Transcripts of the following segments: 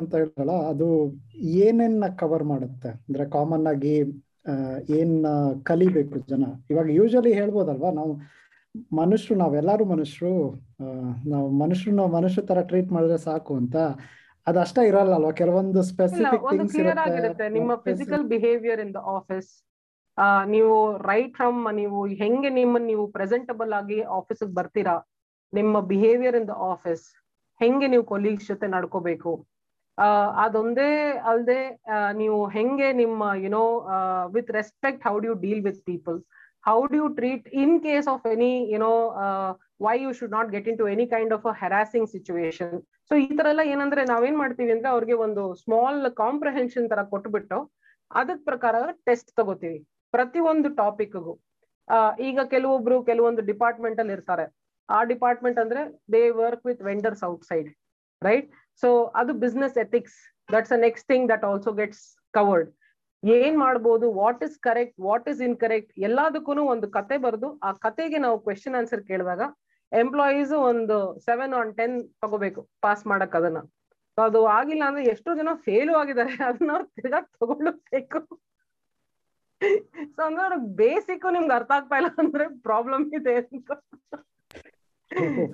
ಅಂತ ಹೇಳ್ತಲ್ಲ ಅದು ಏನೇನ ಕವರ್ ಮಾಡುತ್ತೆ? ಅಂದ್ರೆ ಕಾಮನ್ ಆಗಿ ಏನ್ ಕಲಿಬೇಕು ಜನ? ಇವಾಗ ಯೂಶಲಿ ಹೇಳ್ಬೋದಲ್ವಾ ನಾವು ಮನುಷ್ಯರು ನಾವೆಲ್ಲರೂ ಮನುಷ್ಯರು ನಾವು ಮನುಷ್ಯರು ನಾವು ಮನುಷ್ಯ ತರ ಟ್ರೀಟ್ ಮಾಡಿದ್ರೆ ಸಾಕು ಅಂತ ಅದಷ್ಟೇ ಇರಲ್ಲ ಅಲ್ವಾ ಕೆಲವೊಂದು ಸ್ಪೆಸಿಫಿಕ್ ಥಿಂಗ್ಸ್ ನಿಮ್ಮ physical behaviour in the office ನೀವು ರೈಟ್ ಫ್ರಮ್ ನೀವು ಹೆಂಗೆ ನಿಮ್ಮ ನೀವು ಪ್ರೆಸೆಂಟಬಲ್ ಆಗಿ ಆಫೀಸ್ ಬರ್ತೀರಾ? ನಿಮ್ಮ ಬಿಹೇವಿಯರ್ ಇನ್ ದ ಆಫೀಸ್ ಹೆಂಗೆ ನೀವು ಕೊಲೀಗ್ಸ್ ಜೊತೆ ನಡ್ಕೋಬೇಕು? ಅದೊಂದೇ ಅಲ್ಲದೆ ನೀವು ಹೆಂಗೆ ನಿಮ್ಮ you know with respect how do deal with people how do you treat in case of any you know why you should not get into any kind of a harassing situation so ಈ ತರ ಎಲ್ಲ ಏನಂದ್ರೆ ನಾವೇನ್ ಮಾಡ್ತೀವಿ ಅಂದ್ರೆ ಅವ್ರಿಗೆ ಒಂದು small comprehension ತರ ಕೊಟ್ಬಿಟ್ಟು ಅದಕ್ ಪ್ರಕಾರ ಟೆಸ್ಟ್ ತಗೋತೀವಿ. ಪ್ರತಿ ಒಂದು ಟಾಪಿಕ್ಗೂ ಈಗ ಕೆಲವೊಬ್ರು ಕೆಲವೊಂದು ಡಿಪಾರ್ಟ್ಮೆಂಟ್ ಅಲ್ಲಿ ಇರ್ತಾರೆ. ಆ ಡಿಪಾರ್ಟ್ಮೆಂಟ್ ಅಂದ್ರೆ they work with vendors outside right so ಅದು business ethics that's a next thing that also gets covered ಏನ್ ಮಾಡ್ಬೋದು? What is correct what is correct ಎಲ್ಲದಕ್ಕೂ ಒಂದು ಕತೆ ಬರೆದು, ಆ ಕತೆಗೆ ನಾವು ಕ್ವೆಶನ್ ಆನ್ಸರ್ ಕೇಳಿದಾಗ ಎಂಪ್ಲಾಯೀಸ್ ಒಂದು ಸೆವೆನ್ ಆನ್ ಟೆನ್ ತಗೋಬೇಕು ಪಾಸ್ ಮಾಡಕ್ ಅದನ್ನ. ಅದು ಆಗಿಲ್ಲ ಅಂದ್ರೆ ಎಷ್ಟೋ ಜನ ಫೇಲು ಆಗಿದ್ದಾರೆ. ಅದನ್ನ ಅವ್ರು ತಿರ್ಗಾ ತಗೊಳ್ಬೇಕು. ಸೊ ಅಂದ್ರೆ ಅವ್ರಿಗೆ ಬೇಸಿಕ್ ನಿಮ್ಗೆ ಅರ್ಥ ಆಗ್ತಾ ಇಲ್ಲ ಅಂದ್ರೆ ಪ್ರಾಬ್ಲಮ್ ಇದೆ ಅಂತ.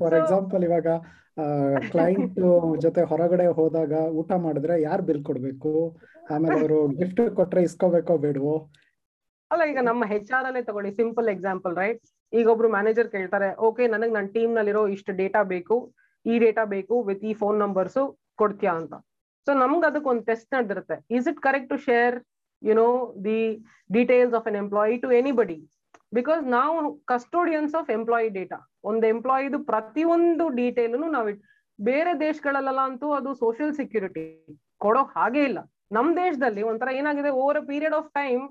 ಫಾರ್ ಎಕ್ಸಾಂಪಲ್ ಇವಾಗ ಕ್ಲೈಂಟ್ ಜೊತೆ ಹೊರಗಡೆ ಹೋದಾಗ ಊಟ ಮಾಡಿದ್ರೆ ಯಾರು ಬಿಲ್ ಕೊಡ್ಬೇಕು? ಆಮೇಲೆ ಅವರು ಗಿಫ್ಟ್ ಕೊಟ್ರೆ ಇಸ್ಕೋಬೇಕೋ ಬೇಡವೋ? ಅಲ್ಲ ಈಗ ನಮ್ಮ ಹೆಚ್ ಆರ್ ಅಲ್ಲೇ ತಗೊಳ್ಳಿ ಸಿಂಪಲ್ ಎಕ್ಸಾಂಪಲ್ ರೈಟ್ ಈಗ ಒಬ್ರು ಮ್ಯಾನೇಜರ್ ಕೇಳ್ತಾರೆ ಓಕೆ ನನಗ್ ನನ್ನ ಟೀಮ್ ನಲ್ಲಿರೋ ಇಷ್ಟು ಡೇಟಾ ಬೇಕು ಈ ಡೇಟಾ ಬೇಕು ವಿತ್ ಈ ಫೋನ್ ನಂಬರ್ಸ್ ಕೊಡ್ತೀಯಾ ಅಂತ. ಸೊ ನಮ್ಗೆ ಅದಕ್ಕೆ ಒಂದು test ನಡೆದಿರುತ್ತೆ. Is it correct to share you know the details of an employee to anybody because ನಾವು ಕಸ್ಟೋಡಿಯನ್ಸ್ ಆಫ್ ಎಂಪ್ಲಾಯಿ ಡೇಟಾ ಒಂದು ಎಂಪ್ಲಾಯಿದು ಪ್ರತಿಯೊಂದು ಡೀಟೇಲ್ನು ನಾವು ಬೇರೆ ದೇಶಗಳಲ್ಲೆಲ್ಲ ಅಂತೂ ಅದು ಸೋಷಿಯಲ್ ಸೆಕ್ಯೂರಿಟಿ ಕೊಡೋ ಹಾಗೆ ಇಲ್ಲ. ನಮ್ ದೇಶದಲ್ಲಿ ಒಂಥರ ಏನಾಗಿದೆ over a period of time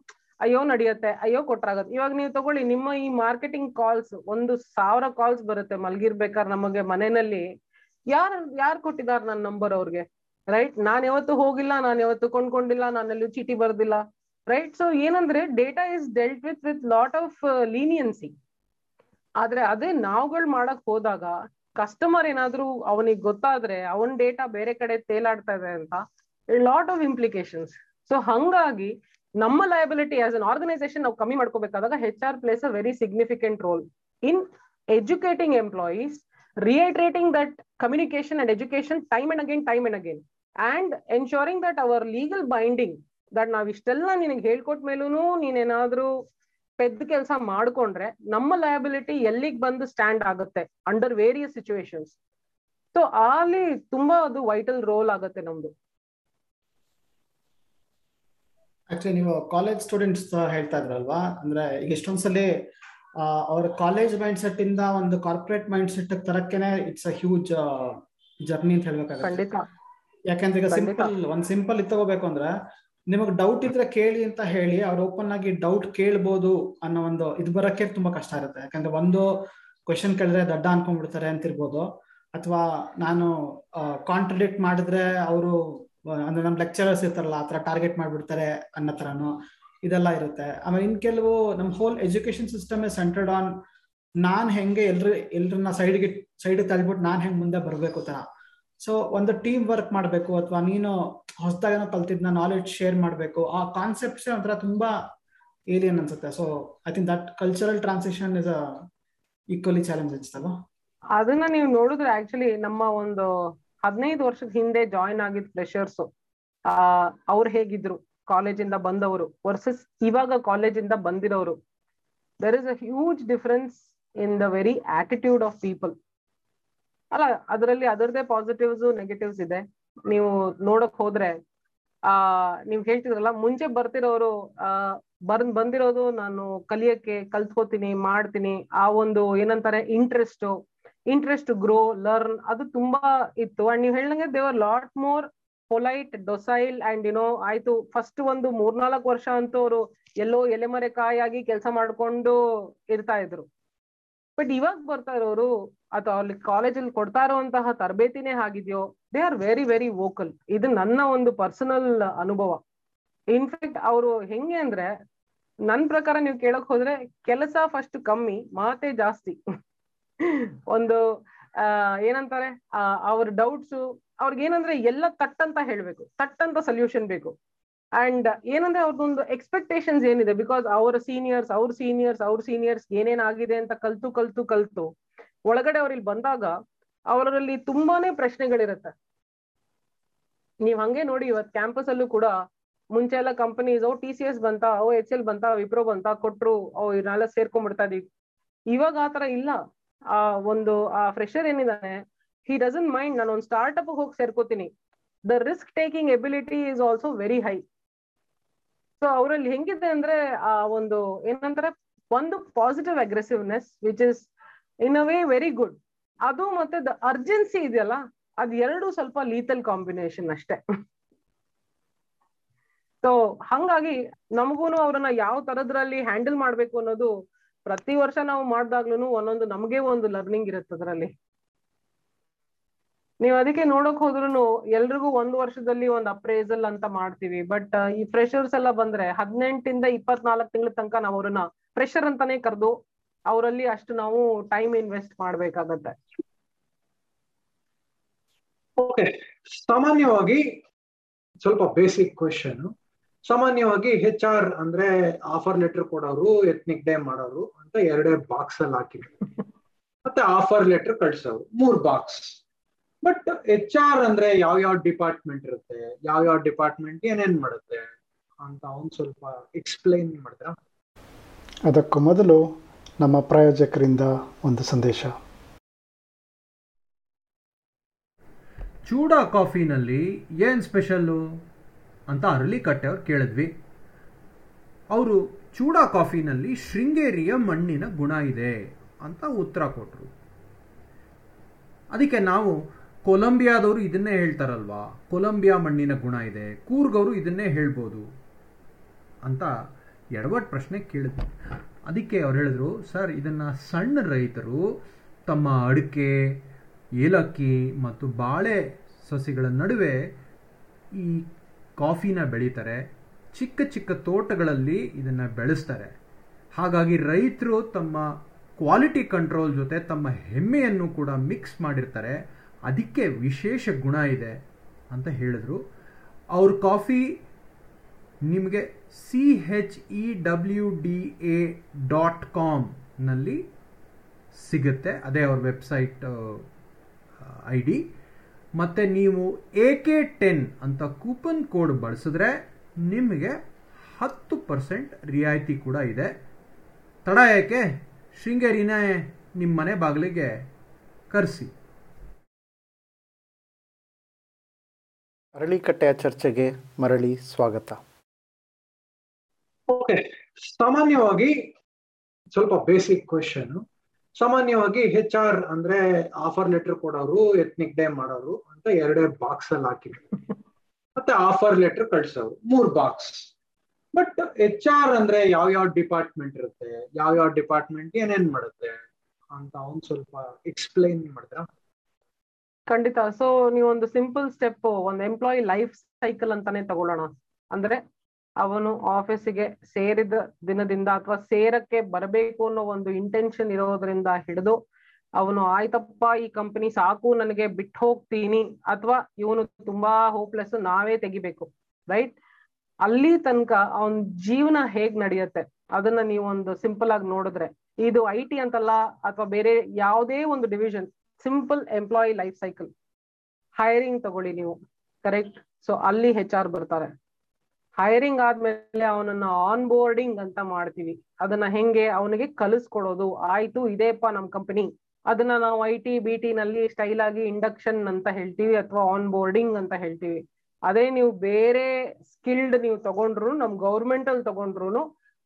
ಅಯ್ಯೋ ನಡೆಯುತ್ತೆ, ಅಯ್ಯೋ ಕೊಟ್ರಾಗತ್ತೆ. ಇವಾಗ ನೀವು ತಗೊಳ್ಳಿ, ನಿಮ್ಮ ಈ ಮಾರ್ಕೆಟಿಂಗ್ ಕಾಲ್ಸ್ ಒಂದು ಸಾವಿರ ಕಾಲ್ಸ್ ಬರುತ್ತೆ ಮಲ್ಗಿರ್ಬೇಕಾದ್ರೆ ನಮಗೆ ಮನೆಯಲ್ಲಿ. ಯಾರು ಯಾರು ಕೊಟ್ಟಿದ್ದಾರೆ ನನ್ನ ನಂಬರ್ ಅವ್ರಿಗೆ ರೈಟ್ ನಾನು ಯಾವತ್ತು ಹೋಗಿಲ್ಲ, ನಾನು ಯಾವತ್ತು ಕೊಂಡ್ಕೊಂಡಿಲ್ಲ ನಾನೆಲ್ಲೂ ಚೀಟಿ ಬರ್ದಿಲ್ಲ ರೈಟ್ ಸೊ ಏನಂದ್ರೆ data is dealt with with lot of leniency ಆದ್ರೆ ಅದೇ ನಾವುಗಳು ಮಾಡಕ್ ಹೋದಾಗ ಕಸ್ಟಮರ್ ಏನಾದ್ರೂ ಅವನಿಗೆ ಗೊತ್ತಾದ್ರೆ ಅವನ್ ಡೇಟಾ ಬೇರೆ ಕಡೆ ತೇಲಾಡ್ತಾ ಇದೆ ಅಂತ ಲಾಟ್ ಆಫ್ ಇಂಪ್ಲಿಕೇಶನ್ಸ್ ಸೊ ಹಂಗಾಗಿ ನಮ್ಮ ಲಯಬಿಲಿಟಿ ಆಸ್ ಅನ್ ಆರ್ಗನೈಸೇಷನ್ ನಾವು ಕಮ್ಮಿ ಮಾಡ್ಕೋಬೇಕಾದಾಗ H R places a very significant role in educating employees reiterating that communication and education time and again time and again and ensuring that our legal binding that ನಾವ್ ಇಷ್ಟೆಲ್ಲ ನಿನಗೆ ಹೇಳ್ಕೊಟ್ ಮೇಲೂ ನೀನೇನಾದ್ರೂ ಪೆದ್ದ ಕೆಲಸ ಮಾಡ್ಕೊಂಡ್ರೆ ನಮ್ಮ ಲಯಬಿಲಿಟಿ ಎಲ್ಲಿಗೆ ಬಂದು ಸ್ಟ್ಯಾಂಡ್ ಆಗುತ್ತೆ ಅಂಡರ್ ವೇರಿಯಸ್ ಸಿಚುವೇಶನ್ಸ್ ಸೊ ಅಲ್ಲಿ ತುಂಬಾ ಅದು ವೈಟಲ್ ರೋಲ್ ಆಗುತ್ತೆ ನಮ್ದು. ಆಕ್ಚುಲಿ ನೀವು ಕಾಲೇಜ್ ಸ್ಟೂಡೆಂಟ್ಸ್ ಹೇಳ್ತಾ ಇದ್ರಲ್ವಾ? ಅಂದ್ರೆ ಈಗ ಎಷ್ಟೊಂದ್ಸಲಿ ಅವ್ರ ಕಾಲೇಜ್ ಮೈಂಡ್ ಸೆಟ್ ಇಂದ ಒಂದು ಕಾರ್ಪೊರೇಟ್ ಮೈಂಡ್ ಸೆಟ್ ತರಕ್ಕೇನೆ ಇಟ್ಸ್ ಅ ಹ್ಯೂಜ್ ಜರ್ನಿ ಅಂತ ಹೇಳ್ಬೇಕಾಗುತ್ತೆ. ಯಾಕಂದ್ರೆ ಈಗ. ಸಿಂಪಲ್ ಒಂದ್ ಸಿಂಪಲ್ ಇದು ತಗೋಬೇಕು ಅಂದ್ರೆ ನಿಮಗೆ ಡೌಟ್ ಇದ್ರೆ ಕೇಳಿ ಅಂತ ಹೇಳಿ ಅವ್ರು ಓಪನ್ ಆಗಿ ಡೌಟ್ ಕೇಳ್ಬೋದು ಅನ್ನೋ ಒಂದು ಇದು ಬರಕ್ಕೆ ತುಂಬಾ ಕಷ್ಟ ಇರುತ್ತೆ. ಯಾಕಂದ್ರೆ ಒಂದು ಕ್ವೆಶನ್ ಕೇಳಿದ್ರೆ ದಡ್ಡ ಅನ್ಕೊಂಡ್ಬಿಡ್ತಾರೆ ಅಂತಿರ್ಬೋದು. ಅಥವಾ ನಾನು ಕಾಂಟ್ರಡಿಕ್ಟ್ ಮಾಡಿದ್ರೆ ಅವರು ಅಂದ್ರೆ ನಮ್ ಲೆಕ್ಚರರ್ಸ್ ಇರ್ತಾರಲ್ಲ ಆ ಆತರ ಟಾರ್ಗೆಟ್ ಮಾಡಿಬಿಡ್ತಾರೆ ಅನ್ನೋ ತರನು ಇದೆಲ್ಲ ಇರುತ್ತೆ. ಆಮೇಲೆ ಇನ್ ಕೆಲವು ನಮ್ಮ whole education system centred on ನಾನ್ ಹೆಂಗೆ ಎಲ್ರು, ಎಲ್ರನ್ನ ಸೈಡ್ಗೆ ಸೈಡ್ ತಳ್ಬಿಟ್ಟು ನಾನ್ ಹೆಂಗ್ ಮುಂದೆ ಬರಬೇಕು ತರ. ಸೊ ಒಂದು ಟೀಮ್ ವರ್ಕ್ ಮಾಡಬೇಕು ಅಥವಾ ನೀನು ಹೊಸದಾಗೇನೋ ಕಲ್ತಿದ್ನ ನಾಲೆಡ್ಜ್ ಶೇರ್ ಮಾಡಬೇಕು, ಆ ಕಾನ್ಸೆಪ್ಟ್ಸ್ ಒಂಥರ ತುಂಬಾ ಏಲಿಯನ್ ಅನ್ಸುತ್ತೆ. So I think that cultural transition is equally challenge ಅನ್ಸುತ್ತಲ್ವ ಅದನ್ನ ನೀವು ನೋಡಿದ್ರೆ ಆಕ್ಚುಲಿ ನಮ್ಮ ಒಂದು ಹದಿನೈದು ವರ್ಷದ ಹಿಂದೆ ಜಾಯಿನ್ ಆಗಿದ್ ಫ್ರೆಷರ್ಸ್ ಅವ್ರು ಹೇಗಿದ್ರು? ಕಾಲೇಜಿಂದ ಬಂದವರು ವರ್ಸಸ್ ಇವಾಗ ಕಾಲೇಜಿಂದ ಬಂದಿರೋರು. There is a huge difference in the very attitude of people ಅಲ್ಲ, ಅದರಲ್ಲಿ ಅದರದೇ ಪಾಸಿಟಿವ್ಸ್ ನೆಗೆಟಿವ್ಸ್ ಇದೆ. ನೀವು ನೋಡಕ್ ಹೋದ್ರೆ, ಆ, ನೀವ್ ಹೇಳ್ತಿದ್ರಲ್ಲ, ಮುಂಚೆ ಬರ್ತಿರೋರು, ಆ, ಬಂದ್, ಬಂದಿರೋದು ನಾನು ಕಲಿಯಕ್ಕೆ ಕಲ್ತ್ಕೋತೀನಿ, ಮಾಡ್ತೀನಿ, ಆ ಒಂದು ಏನಂತಾರೆ ಇಂಟ್ರೆಸ್ಟ್ ಇಂಟ್ರೆಸ್ಟ್ ಗ್ರೋ ಲರ್ನ್ ಅದು ತುಂಬಾ ಇತ್ತು. ಅಂಡ್ ನೀವು ಹೇಳ್ದಂಗೆ they were lot more polite docile and you know ಆಯ್ತು. ಫಸ್ಟ್ ಒಂದು ಮೂರ್ನಾಲ್ಕು ವರ್ಷ ಅಂತೂ ಅವರು ಎಲ್ಲೋ ಎಲೆಮರೆ ಕಾಯಾಗಿ ಕೆಲಸ ಮಾಡ್ಕೊಂಡು ಇರ್ತಾ ಇದ್ರು. ಬಟ್ ಇವಾಗ ಬರ್ತಾ ಇರೋರು ಅಥವಾ ಅಲ್ಲಿ ಕಾಲೇಜಲ್ಲಿ ಕೊಡ್ತಾ ಇರುವಂತಹ ತರಬೇತಿನೇ ಆಗಿದೆಯೋ they are very very vocal ಇದು ನನ್ನ ಒಂದು ಪರ್ಸನಲ್ ಅನುಭವ. ಇನ್ಫ್ಯಾಕ್ಟ್ ಅವರು ಹೆಂಗೆ ಅಂದ್ರೆ, ನನ್ ಪ್ರಕಾರ ನೀವು ಕೇಳಕ್ ಹೋದ್ರೆ ಕೆಲಸ ಫಸ್ಟ್ ಕಮ್ಮಿ, ಮಾತೆ ಜಾಸ್ತಿ. ಒಂದು, ಆ, ಏನಂತಾರೆ ಅವ್ರ ಡೌಟ್ಸ್ ಅವ್ರಿಗೆ ಏನಂದ್ರೆ ಎಲ್ಲ ತಟ್ ಅಂತ ಹೇಳ್ಬೇಕು. ತಟ್ ಅಂತ ಸೊಲ್ಯೂಷನ್ ಬೇಕು. ಅಂಡ್ ಏನಂದ್ರೆ ಅವ್ರದ್ದೊಂದು ಎಕ್ಸ್ಪೆಕ್ಟೇಷನ್ಸ್ ಏನಿದೆ? ಬಿಕಾಸ್ ಅವರ ಸೀನಿಯರ್ಸ್ ಅವ್ರ ಸೀನಿಯರ್ಸ್ ಅವ್ರ ಸೀನಿಯರ್ಸ್ ಏನೇನಾಗಿದೆ ಅಂತ ಕಲ್ತು ಕಲ್ತು ಕಲ್ತು ಒಳಗಡೆ ಅವ್ರಿಲ್ಲಿ ಬಂದಾಗ ಅವರಲ್ಲಿ ತುಂಬಾನೇ ಪ್ರಶ್ನೆಗಳಿರುತ್ತೆ. ನೀವ್ ಹಂಗೆ ನೋಡಿ ಇವತ್ ಕ್ಯಾಂಪಸ್ ಅಲ್ಲೂ ಕೂಡ ಮುಂಚೆ ಎಲ್ಲ ಕಂಪನೀಸ್ ಟಿ ಸಿ ಎಸ್ ಬಂತ, ಓ ಎಚ್ ಎಲ್ ಬಂತ ವಿಪ್ರೋ ಬಂತ, ಕೊಟ್ರು, ಓ ಇದನ್ನೆಲ್ಲ ಸೇರ್ಕೊಂಡ್ಬಿಡ್ತಾ ಇದೀವಿ. ಇವಾಗ ಆತರ ಇಲ್ಲ. ಆ ಒಂದು, ಆ ಫ್ರೆಶರ್ ಏನಿದಾನೆ ಹಿ ಡಸನ್ ಮೈಂಡ್ ನಾನು ಒಂದು ಸ್ಟಾರ್ಟ್ಅಪ್ ಹೋಗಿ ಸೇರ್ಕೋತೀನಿ. The risk taking ability is also very high so ಅವರಲ್ಲಿ ಹೆಂಗಿದೆ ಅಂದ್ರೆ, ಆ, ಒಂದು ಏನಂತಾರೆ, ಒಂದು positive aggressiveness which is in a way very good ಅದು ಮತ್ತೆ ದ ಅರ್ಜೆನ್ಸಿ ಇದೆಯಲ್ಲ, ಅದ್ ಎರಡು ಸ್ವಲ್ಪ ಲೀತಲ್ ಕಾಂಬಿನೇಷನ್ ಅಷ್ಟೇ. ಸೊ ಹಂಗಾಗಿ ನಮಗೂನು ಅವ್ರನ್ನ ಯಾವ ತರದ್ರಲ್ಲಿ ಹ್ಯಾಂಡಲ್ ಮಾಡ್ಬೇಕು ಅನ್ನೋದು ಪ್ರತಿ ವರ್ಷ ನಾವು ಮಾಡ್ದಾಗ್ಲೂ ಒಂದೊಂದು ನಮಗೆ ಒಂದು ಲರ್ನಿಂಗ್ ಇರುತ್ತೆ ಅದರಲ್ಲಿ. ನೀವ್ ಅದಕ್ಕೆ ನೋಡಕ್ ಹೋದ್ರು ಎಲ್ರಿಗೂ ಒಂದ್ ವರ್ಷದಲ್ಲಿ ಒಂದ್ ಅಪ್ರೇಸಲ್ ಅಂತ ಮಾಡ್ತೀವಿ. ಬಟ್ ಈ ಫ್ರೆಷರ್ಸ್ ಎಲ್ಲ ಬಂದ್ರೆ ಹದಿನೆಂಟಿಂದ ಇಪ್ಪತ್ನಾಲ್ಕು ತಿಂಗಳ ತನಕ ನಾವು ಅವ್ರನ್ನ ಫ್ರೆಷರ್ ಅಂತಾನೆ ಕರೆದು ಅವರಲ್ಲಿ ಅಷ್ಟು ನಾವು ಟೈಮ್ ಇನ್ವೆಸ್ಟ್ ಮಾಡ್ಬೇಕಾಗತ್ತೆ. ಓಕೆ ಸಾಮಾನ್ಯವಾಗಿ ಸ್ವಲ್ಪ ಬೇಸಿಕ್ ಕ್ವೆಶನ್ ಸಾಮಾನ್ಯವಾಗಿ ಹೆಚ್ ಆರ್ ಅಂದ್ರೆ ಆಫರ್ ಲೆಟರ್ ಕೊಡೋರು ಎತ್ನಿಕ್ ಡೇ ಮಾಡೋರು ಅಂತ ಎರಡೇ ಬಾಕ್ಸ್ ಅಲ್ಲಿ ಹಾಕಿದ್ರು. ಮತ್ತೆ ಆಫರ್ ಲೆಟರ್ ಕಳ್ಸೋರು. ಮೂರ್ ಬಾಕ್ಸ್ ಬಟ್ ಎಚ್ ಆರ್ ಅಂದ್ರೆ ಯಾವ ಯಾವ ಡಿಪಾರ್ಟ್ಮೆಂಟ್ ಇರುತ್ತೆ ಯಾವ ಯಾವ ಡಿಪಾರ್ಟ್ಮೆಂಟ್ ಏನೇನ್ ಮಾಡುತ್ತೆ ಅಂತ ಅವ್ನು ಸ್ವಲ್ಪ ಎಕ್ಸ್ಪ್ಲೈನ್ ಮಾಡಿದ್ರ ಅದಕ್ಕೂ ಮೊದಲು ನಮ್ಮ ಪ್ರಾಯೋಜಕರಿಂದ ಒಂದು ಸಂದೇಶ. ಚೂಡಾ ಕಾಫಿನಲ್ಲಿ ಏನು ಸ್ಪೆಷಲ್ಲು ಅಂತ ಅರಳಿ ಕಟ್ಟೆಯವ್ರು ಕೇಳಿದ್ವಿ. ಅವರು ಚೂಡಾ ಕಾಫಿನಲ್ಲಿ ಶೃಂಗೇರಿಯ ಮಣ್ಣಿನ ಗುಣ ಇದೆ ಅಂತ ಉತ್ತರ ಕೊಟ್ಟರು ಅದಕ್ಕೆ ನಾವು ಕೊಲಂಬಿಯಾದವರು ಇದನ್ನೇ ಹೇಳ್ತಾರಲ್ವಾ? ಕೊಲಂಬಿಯಾ ಮಣ್ಣಿನ ಗುಣ ಇದೆ. ಕೂರ್ಗವರು ಇದನ್ನೇ ಹೇಳ್ಬೋದು. ಅಂತ ಎಡವಟ್ ಪ್ರಶ್ನೆ ಕೇಳಿದ್ರು ಅದಕ್ಕೆ ಅವ್ರು ಹೇಳಿದ್ರು, ಸರ್, ಇದನ್ನು ಸಣ್ಣ ರೈತರು ತಮ್ಮ ಅಡಿಕೆ, ಏಲಕ್ಕಿ ಮತ್ತು ಬಾಳೆ ಸಸಿಗಳ ನಡುವೆ ಈ ಕಾಫಿನ ಬೆಳೀತಾರೆ. ಚಿಕ್ಕ ಚಿಕ್ಕ ತೋಟಗಳಲ್ಲಿ ಇದನ್ನು ಬೆಳೆಸ್ತಾರೆ. ಹಾಗಾಗಿ ರೈತರು ತಮ್ಮ ಕ್ವಾಲಿಟಿ ಕಂಟ್ರೋಲ್ ಜೊತೆ ತಮ್ಮ ಹೆಮ್ಮೆಯನ್ನು ಕೂಡ ಮಿಕ್ಸ್ ಮಾಡಿರ್ತಾರೆ. ಅದಕ್ಕೆ ವಿಶೇಷ ಗುಣ ಇದೆ ಅಂತ ಹೇಳಿದ್ರು. ಅವ್ರ ಕಾಫಿ ನಿಮಗೆ C H E W D A dot ಕಾಮ್ನಲ್ಲಿ ಸಿಗುತ್ತೆ. ಅದೇ ಅವ್ರ ವೆಬ್ಸೈಟ್ ಐ ಡಿ ಮತ್ತು ನೀವು ಎ ಕೆ ಟೆನ್ ಅಂತ ಕೂಪನ್ ಕೋಡ್ ಬಳಸಿದ್ರೆ ನಿಮಗೆ ಹತ್ತು ಪರ್ಸೆಂಟ್ ರಿಯಾಯಿತಿ ಕೂಡ ಇದೆ. ತಡ ಯಾಕೆ ಶೃಂಗೇರಿನೇ ನಿಮ್ಮ ಮನೆ ಬಾಗಿಲಿಗೆ ಕರೆಸಿ. ಅರಳಿಕಟ್ಟೆಯ ಚರ್ಚೆಗೆ ಮರಳಿ ಸ್ವಾಗತ. ಓಕೆ ಸಾಮಾನ್ಯವಾಗಿ ಸ್ವಲ್ಪ ಬೇಸಿಕ್ ಕ್ವೆಶನ್ ಸಾಮಾನ್ಯವಾಗಿ ಹೆಚ್ ಆರ್ ಅಂದ್ರೆ ಆಫರ್ ಲೆಟರ್ ಕೊಡೋರು ಎತ್ನಿಕ್ ಡೇ ಮಾಡೋರು ಅಂತ ಎರಡೇ ಬಾಕ್ಸ್ ಅಲ್ಲಿ ಹಾಕಿದ್ರು. ಮತ್ತೆ ಆಫರ್ ಲೆಟರ್ ಕಳ್ಸೋರು, ಮೂರ್ ಬಾಕ್ಸ್ ಬಟ್ ಹೆಚ್ ಆರ್ ಅಂದ್ರೆ ಯಾವ ಯಾವ ಡಿಪಾರ್ಟ್ಮೆಂಟ್ ಇರುತ್ತೆ ಯಾವ ಯಾವ ಡಿಪಾರ್ಟ್ಮೆಂಟ್ ಏನೇನ್ ಮಾಡುತ್ತೆ ಅಂತ ಒಂದ್ ಸ್ವಲ್ಪ ಎಕ್ಸ್ಪ್ಲೈನ್ ಮಾಡ್ತೀರಾ? ಖಂಡಿತ. ಸೊ ನೀವೊಂದು ಸಿಂಪಲ್ ಸ್ಟೆಪ್ ಒಂದು ಎಂಪ್ಲಾಯಿ ಲೈಫ್ ಸೈಕಲ್ ಅಂತಾನೆ ತಗೊಳ್ಳೋಣ. ಅಂದ್ರೆ ಅವನು ಆಫೀಸಿಗೆ ಸೇರಿದ ದಿನದಿಂದ ಅಥವಾ ಸೇರಕ್ಕೆ ಬರಬೇಕು ಅನ್ನೋ ಒಂದು ಇಂಟೆನ್ಷನ್ ಇರೋದ್ರಿಂದ ಹಿಡಿದು ಅವನು, ಆಯ್ತಪ್ಪ, ಈ ಕಂಪನಿ ಸಾಕು, ನನಗೆ ಬಿಟ್ಟು ಹೋಗ್ತೀನಿ. ಅಥವಾ, ಇವನು ತುಂಬಾ ಹೋಪ್ಲೆಸ್ ನಾವೇ ತೆಗಿಬೇಕು. ರೈಟ್ ಅಲ್ಲಿ ತನಕ ಅವನ್ ಜೀವನ ಹೇಗ್ ನಡೆಯುತ್ತೆ? ಅದನ್ನ ನೀವು ಒಂದು ಸಿಂಪಲ್ ಆಗಿ ನೋಡಿದ್ರೆ. ಇದು ಐ ಟಿ ಅಂತಲ್ಲ, ಅಥವಾ ಬೇರೆ ಯಾವುದೇ ಒಂದು division simple employee life cycle hiring ತಗೊಳ್ಳಿ ನೀವು. ಕರೆಕ್ಟ್ ಸೊ ಅಲ್ಲಿ ಹೆಚ್ ಆರ್ ಬರ್ತಾರೆ. ಹೈರಿಂಗ್ ಆದ್ಮೇಲೆ ಅವನನ್ನ ಆನ್ ಬೋರ್ಡಿಂಗ್ ಅಂತ ಮಾಡ್ತೀವಿ. ಅದನ್ನ ಹೆಂಗೆ? ಅವನಿಗೆ ಕಲಿಸ್ಕೊಡೋದು. ಆಯ್ತು, ಇದೇಪ್ಪ ನಮ್ ಕಂಪನಿ ಅದನ್ನ ನಾವು ಐ ಟಿ ಬಿ ಟಿ ನಲ್ಲಿ ಸ್ಟೈಲ್ ಆಗಿ ಇಂಡಕ್ಷನ್ ಅಂತ ಹೇಳ್ತೀವಿ ಅಥವಾ ಆನ್ ಬೋರ್ಡಿಂಗ್ ಅಂತ ಹೇಳ್ತೀವಿ. ಅದೇ ನೀವು ಬೇರೆ ಸ್ಕಿಲ್ಡ್ ನೀವು ತಗೊಂಡ್ರು ನಮ್ ಗೌರ್ಮೆಂಟ್ ಅಲ್ಲಿ ತಗೊಂಡ್ರು